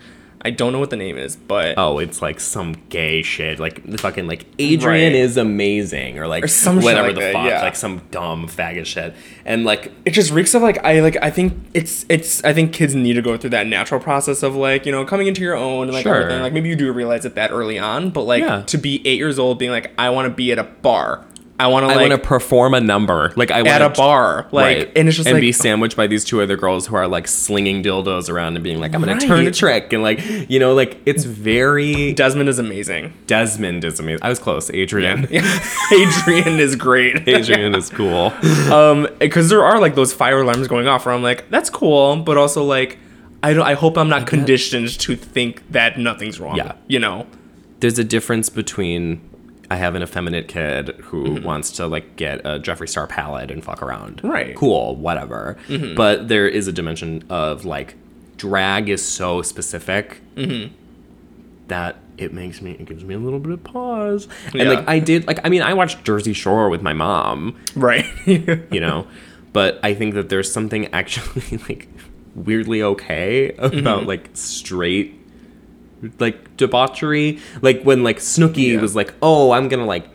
I don't know what the name is, but
oh it's like some gay shit like the fucking like adrian
Right.
is amazing or like
Or some
whatever
like
the
that,
fuck
yeah.
like some dumb faggot shit and like
it just reeks of like I like I think it's it's I think kids need to go through that natural process of like you know coming into your own and like
Sure.
everything like maybe you do realize it that early on but like
Yeah.
to be eight years old being like I want to be at a bar I want to
I
like
want to perform a number, like I
at a bar like
right?
and it's just
and
like
be sandwiched by these two other girls who are like slinging dildos around and being like, "I'm gonna
Right.
turn a trick," and like you know, like it's very
Desmond is amazing
Desmond is amazing. I was close. Adrian,
Adrian is great
Adrian is cool.
um because there are like those fire alarms going off where I'm like that's cool but also like I don't I hope I'm not conditioned to think that nothing's wrong
Yeah.
you know
There's a difference between I have an effeminate kid who mm-hmm. wants to like get a Jeffree Star palette and fuck around.
Right.
Cool, whatever. Mm-hmm. But there is a dimension of like drag is so specific mm-hmm. that it makes me it gives me a little bit of pause. And
Yeah.
like I did like I mean I watched Jersey Shore with my mom,
right
you know, but I think that there's something actually like weirdly okay about like straight like debauchery like when like snooki
Yeah.
was like oh i'm gonna like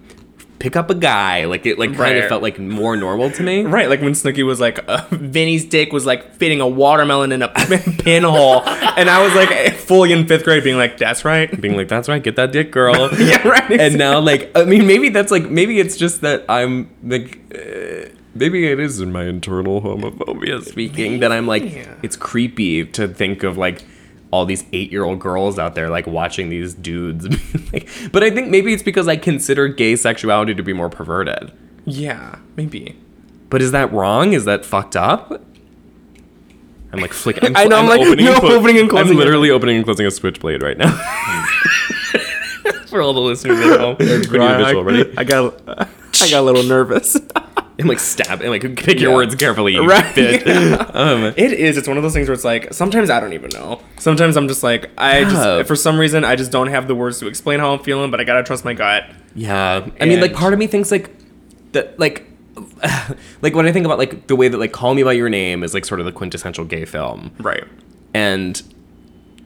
pick up a guy. Like it like kind of felt like more normal to me.
Right, like when Snooki was like, uh, Vinny's dick was like fitting a watermelon in a pinhole, and I was like fully in fifth grade, being like, "That's right."
Being like, that's right, get that dick, girl.
Yeah, right,
And now, like, I mean, maybe that's like, maybe it's just that I'm like, uh, maybe it is in my internal homophobia speaking that I'm like,
Yeah.
it's creepy to think of like all these eight year old girls out there like watching these dudes. like, but I think maybe it's because I consider gay sexuality to be more perverted.
Yeah, maybe.
But is that wrong? Is that fucked up? I'm like flicking.
I know, I'm like,
opening
you're
and clo-
opening and closing
I'm
it.
literally opening and closing a switchblade right now. For all the listeners at home, pretty visual. Ready?
I got, I got a little nervous.
And like stab and like pick your
Yeah.
words carefully.
Right.
bitch. Um,
It is. It's one of those things where it's like sometimes I don't even know. Sometimes I'm just like I
Yeah.
just for some reason I just don't have the words to explain how I'm feeling, but I gotta trust my gut.
yeah. I mean, like part of me thinks like that, like. like when I think about like the way that like Call Me by Your Name is like sort of the quintessential gay film,
Right.
and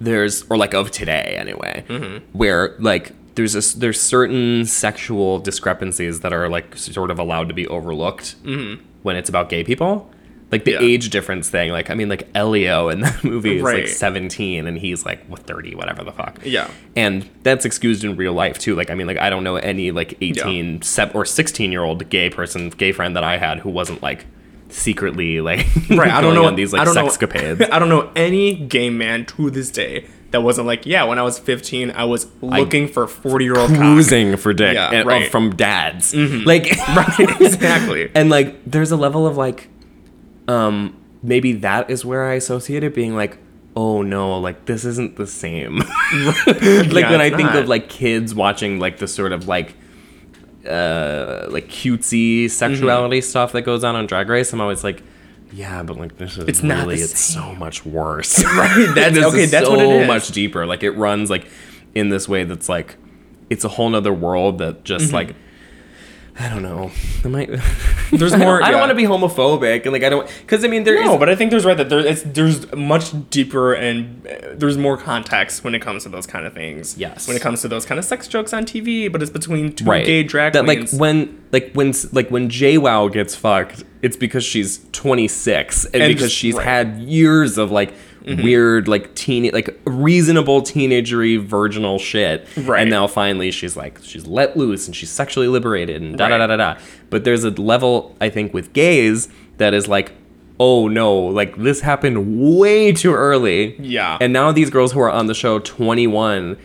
there's or like of today anyway
Mm-hmm.
where like there's a, there's certain sexual discrepancies that are like sort of allowed to be overlooked when it's about gay people like the
Mm-hmm. Yeah.
age difference thing like i mean like elio in that movie is like 17 and he's like what 30 whatever the fuck
Yeah.
and that's excused in real life too like i mean like i don't know any like 18 se- or 16 year old gay person gay friend that i had who wasn't like secretly like
Right. I don't know
on these like
I don't
sexcapades
know. I don't know any gay man to this day that wasn't like, yeah, when I was 15, I was looking for 40 year old
cruising for dick
Yeah,
and,
right. Mm-hmm.
uh, from dads. Like
Right, exactly.
and like there's a level of like um maybe that is where I associate it being like oh no like this isn't the same. like
Yeah,
when I
it's
think of like kids watching like the sort of like uh like cutesy sexuality
Mm-hmm.
stuff that goes on on Drag Race, I'm always like yeah, but like this is
It's not
really
the
it's
same.
so much worse.
Right, that's- okay,
is
that's
so
what it is.
much deeper. Like it runs like in this way that's like it's a whole nother world that just
Mm-hmm.
like I don't know. I might.
There's
I
more-
don't, I don't want to be homophobic and like I don't because I mean there is
No, but I think there's right that there, it's there's much deeper and uh, there's more context when it comes to those kind of things.
Yes.
When it comes to those kind of sex jokes on TV, but it's between two
right
gay drag
that
queens.
like when like when like when JWoww gets fucked, it's because she's 26 and,
And
because she's
right.
had years of like Mm-hmm. weird like teen like reasonable teenagery virginal shit.
Right.
and now finally she's like she's let loose and she's sexually liberated and da da da da da. But there's a level i think with gays that is like oh no like this happened way too early
Yeah.
and now these girls who are on the show 21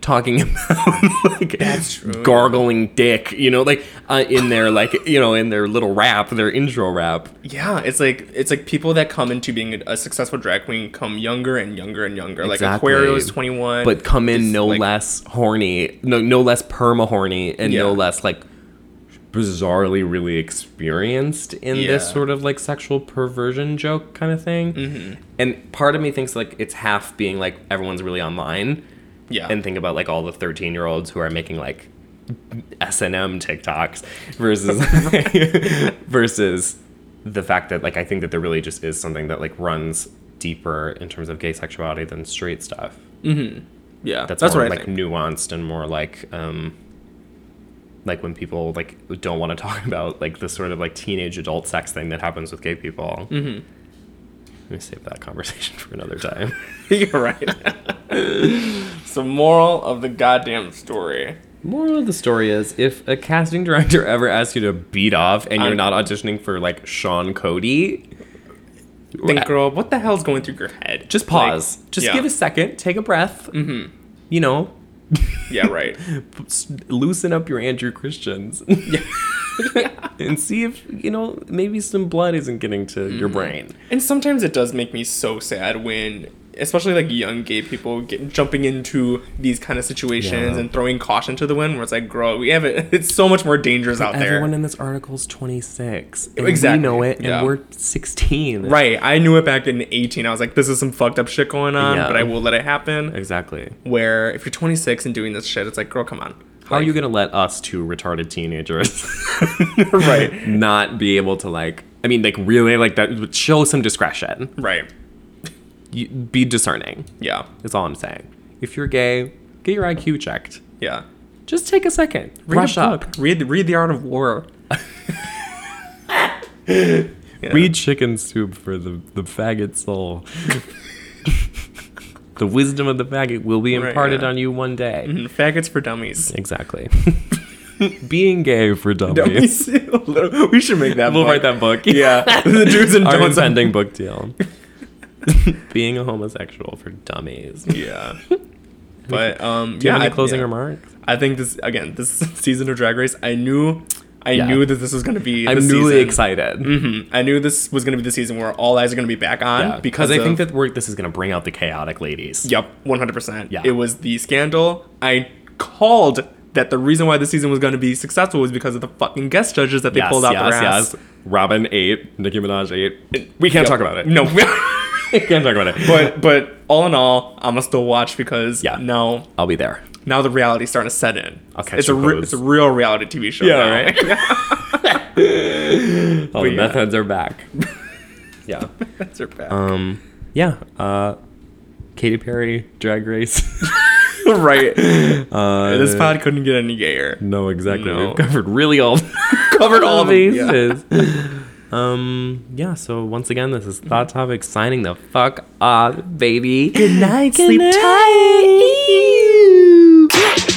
talking about like
That's true,
gargling dick you know like uh, in their like you know in their little rap their intro rap
yeah, it's like it's like people that come into being a, a successful drag queen come younger and younger and younger.
Exactly.
Like Aquaria is 21,
but come in no
like-
less horny no no less perma horny and no less like bizarrely really experienced in this sort of like sexual perversion joke kind of thing
Mm-hmm.
and part of me thinks like it's half being like everyone's really online
Yeah.
and think about like all the 13 year olds who are making like S&M TikToks versus versus the fact that like I think that there really just is something that like runs deeper in terms of gay sexuality than straight stuff.
yeah,
That's,
that's
more
what I
like
think.
nuanced and more like um like when people like don't want to talk about like the sort of like teenage adult sex thing that happens with gay people. Mm-hmm. Let me save that conversation for another time.
You're right. so moral of the goddamn story.
Moral of the story is if a casting director ever asks you to beat off and you're
I'm-
not auditioning for like Sean Cody,
Think, girl, what the hell's going through your head?
just pause.
Like,
just
yeah.
give a second, take a breath. Mm-hmm. You know,
Yeah, right.
loosen up your Andrew Christians. and see if, you know, maybe some blood isn't getting to your mm-hmm. brain.
And sometimes it does make me so sad when, especially like young gay people, get jumping into these kind of situations
Yeah.
and throwing caution to the wind. Where it's like, girl, we have it. It's so much more dangerous out there.
Everyone in this article is 26. And
Exactly,
We know it, and
yeah.
we're 16.
Right. I knew it back in 18. I was like, this is some fucked up shit going on,
Yeah.
but I will let it happen.
Exactly.
Where if you're 26 and doing this shit, it's like, girl, come on.
How are you gonna let us two retarded teenagers
Right.
not be able to like? I mean, like really like that. Show some discretion.
Right.
You, be discerning.
Yeah.
That's all I'm saying. If you're gay, get your IQ checked.
Yeah.
just take a second.
Read
Brush up.
book. Read read the art of war.
Read chicken soup for the, the faggot soul. the wisdom of the faggot will be
Right,
imparted
yeah.
on you one day.
Mm, Faggots for dummies.
Exactly. Being gay for
Dummies.
dummies.
we should make that.
We'll
book.
write that book.
Yeah, the do's and
Our impending book deal. Being a homosexual for dummies.
Yeah. But um, Do
you
yeah,
have any
I-
closing
yeah.
remarks?
I think this again, this season of Drag Race. I knew, I
Yeah.
knew that this was going to be.
I'm newly
season.
excited.
Mhm. I knew this was going to be the season where all eyes are going to be back on
Yeah,
because
I think that we're, this is going to bring out the chaotic ladies.
Yep, one hundred percent.
Yeah.
it was the scandal. I called that the reason why the season was going to be successful was because of the fucking guest judges that they
Yes,
pulled out
yes,
their ass.
yes. Robin ate, Nicki Minaj ate. We can't
Yep.
talk about it.
No,
we can't talk about it.
but but all in all, I'm gonna still watch because
Yeah.
now
I'll be there.
now the reality's starting to set in.
I'll catch
it's a re- it's a real reality TV show.
Yeah,
now.
right? All the
yeah.
meth heads are back. yeah.
That's her back.
Um. Yeah. Uh. Katy Perry, Drag Race.
right.
Uh,
this pod couldn't get any gayer.
No, exactly.
No.
We've covered really all
Covered all of them. Yeah.
Um. Yeah. So once again, this is Thought Topic signing the fuck off, baby. Good night. Sleep tight.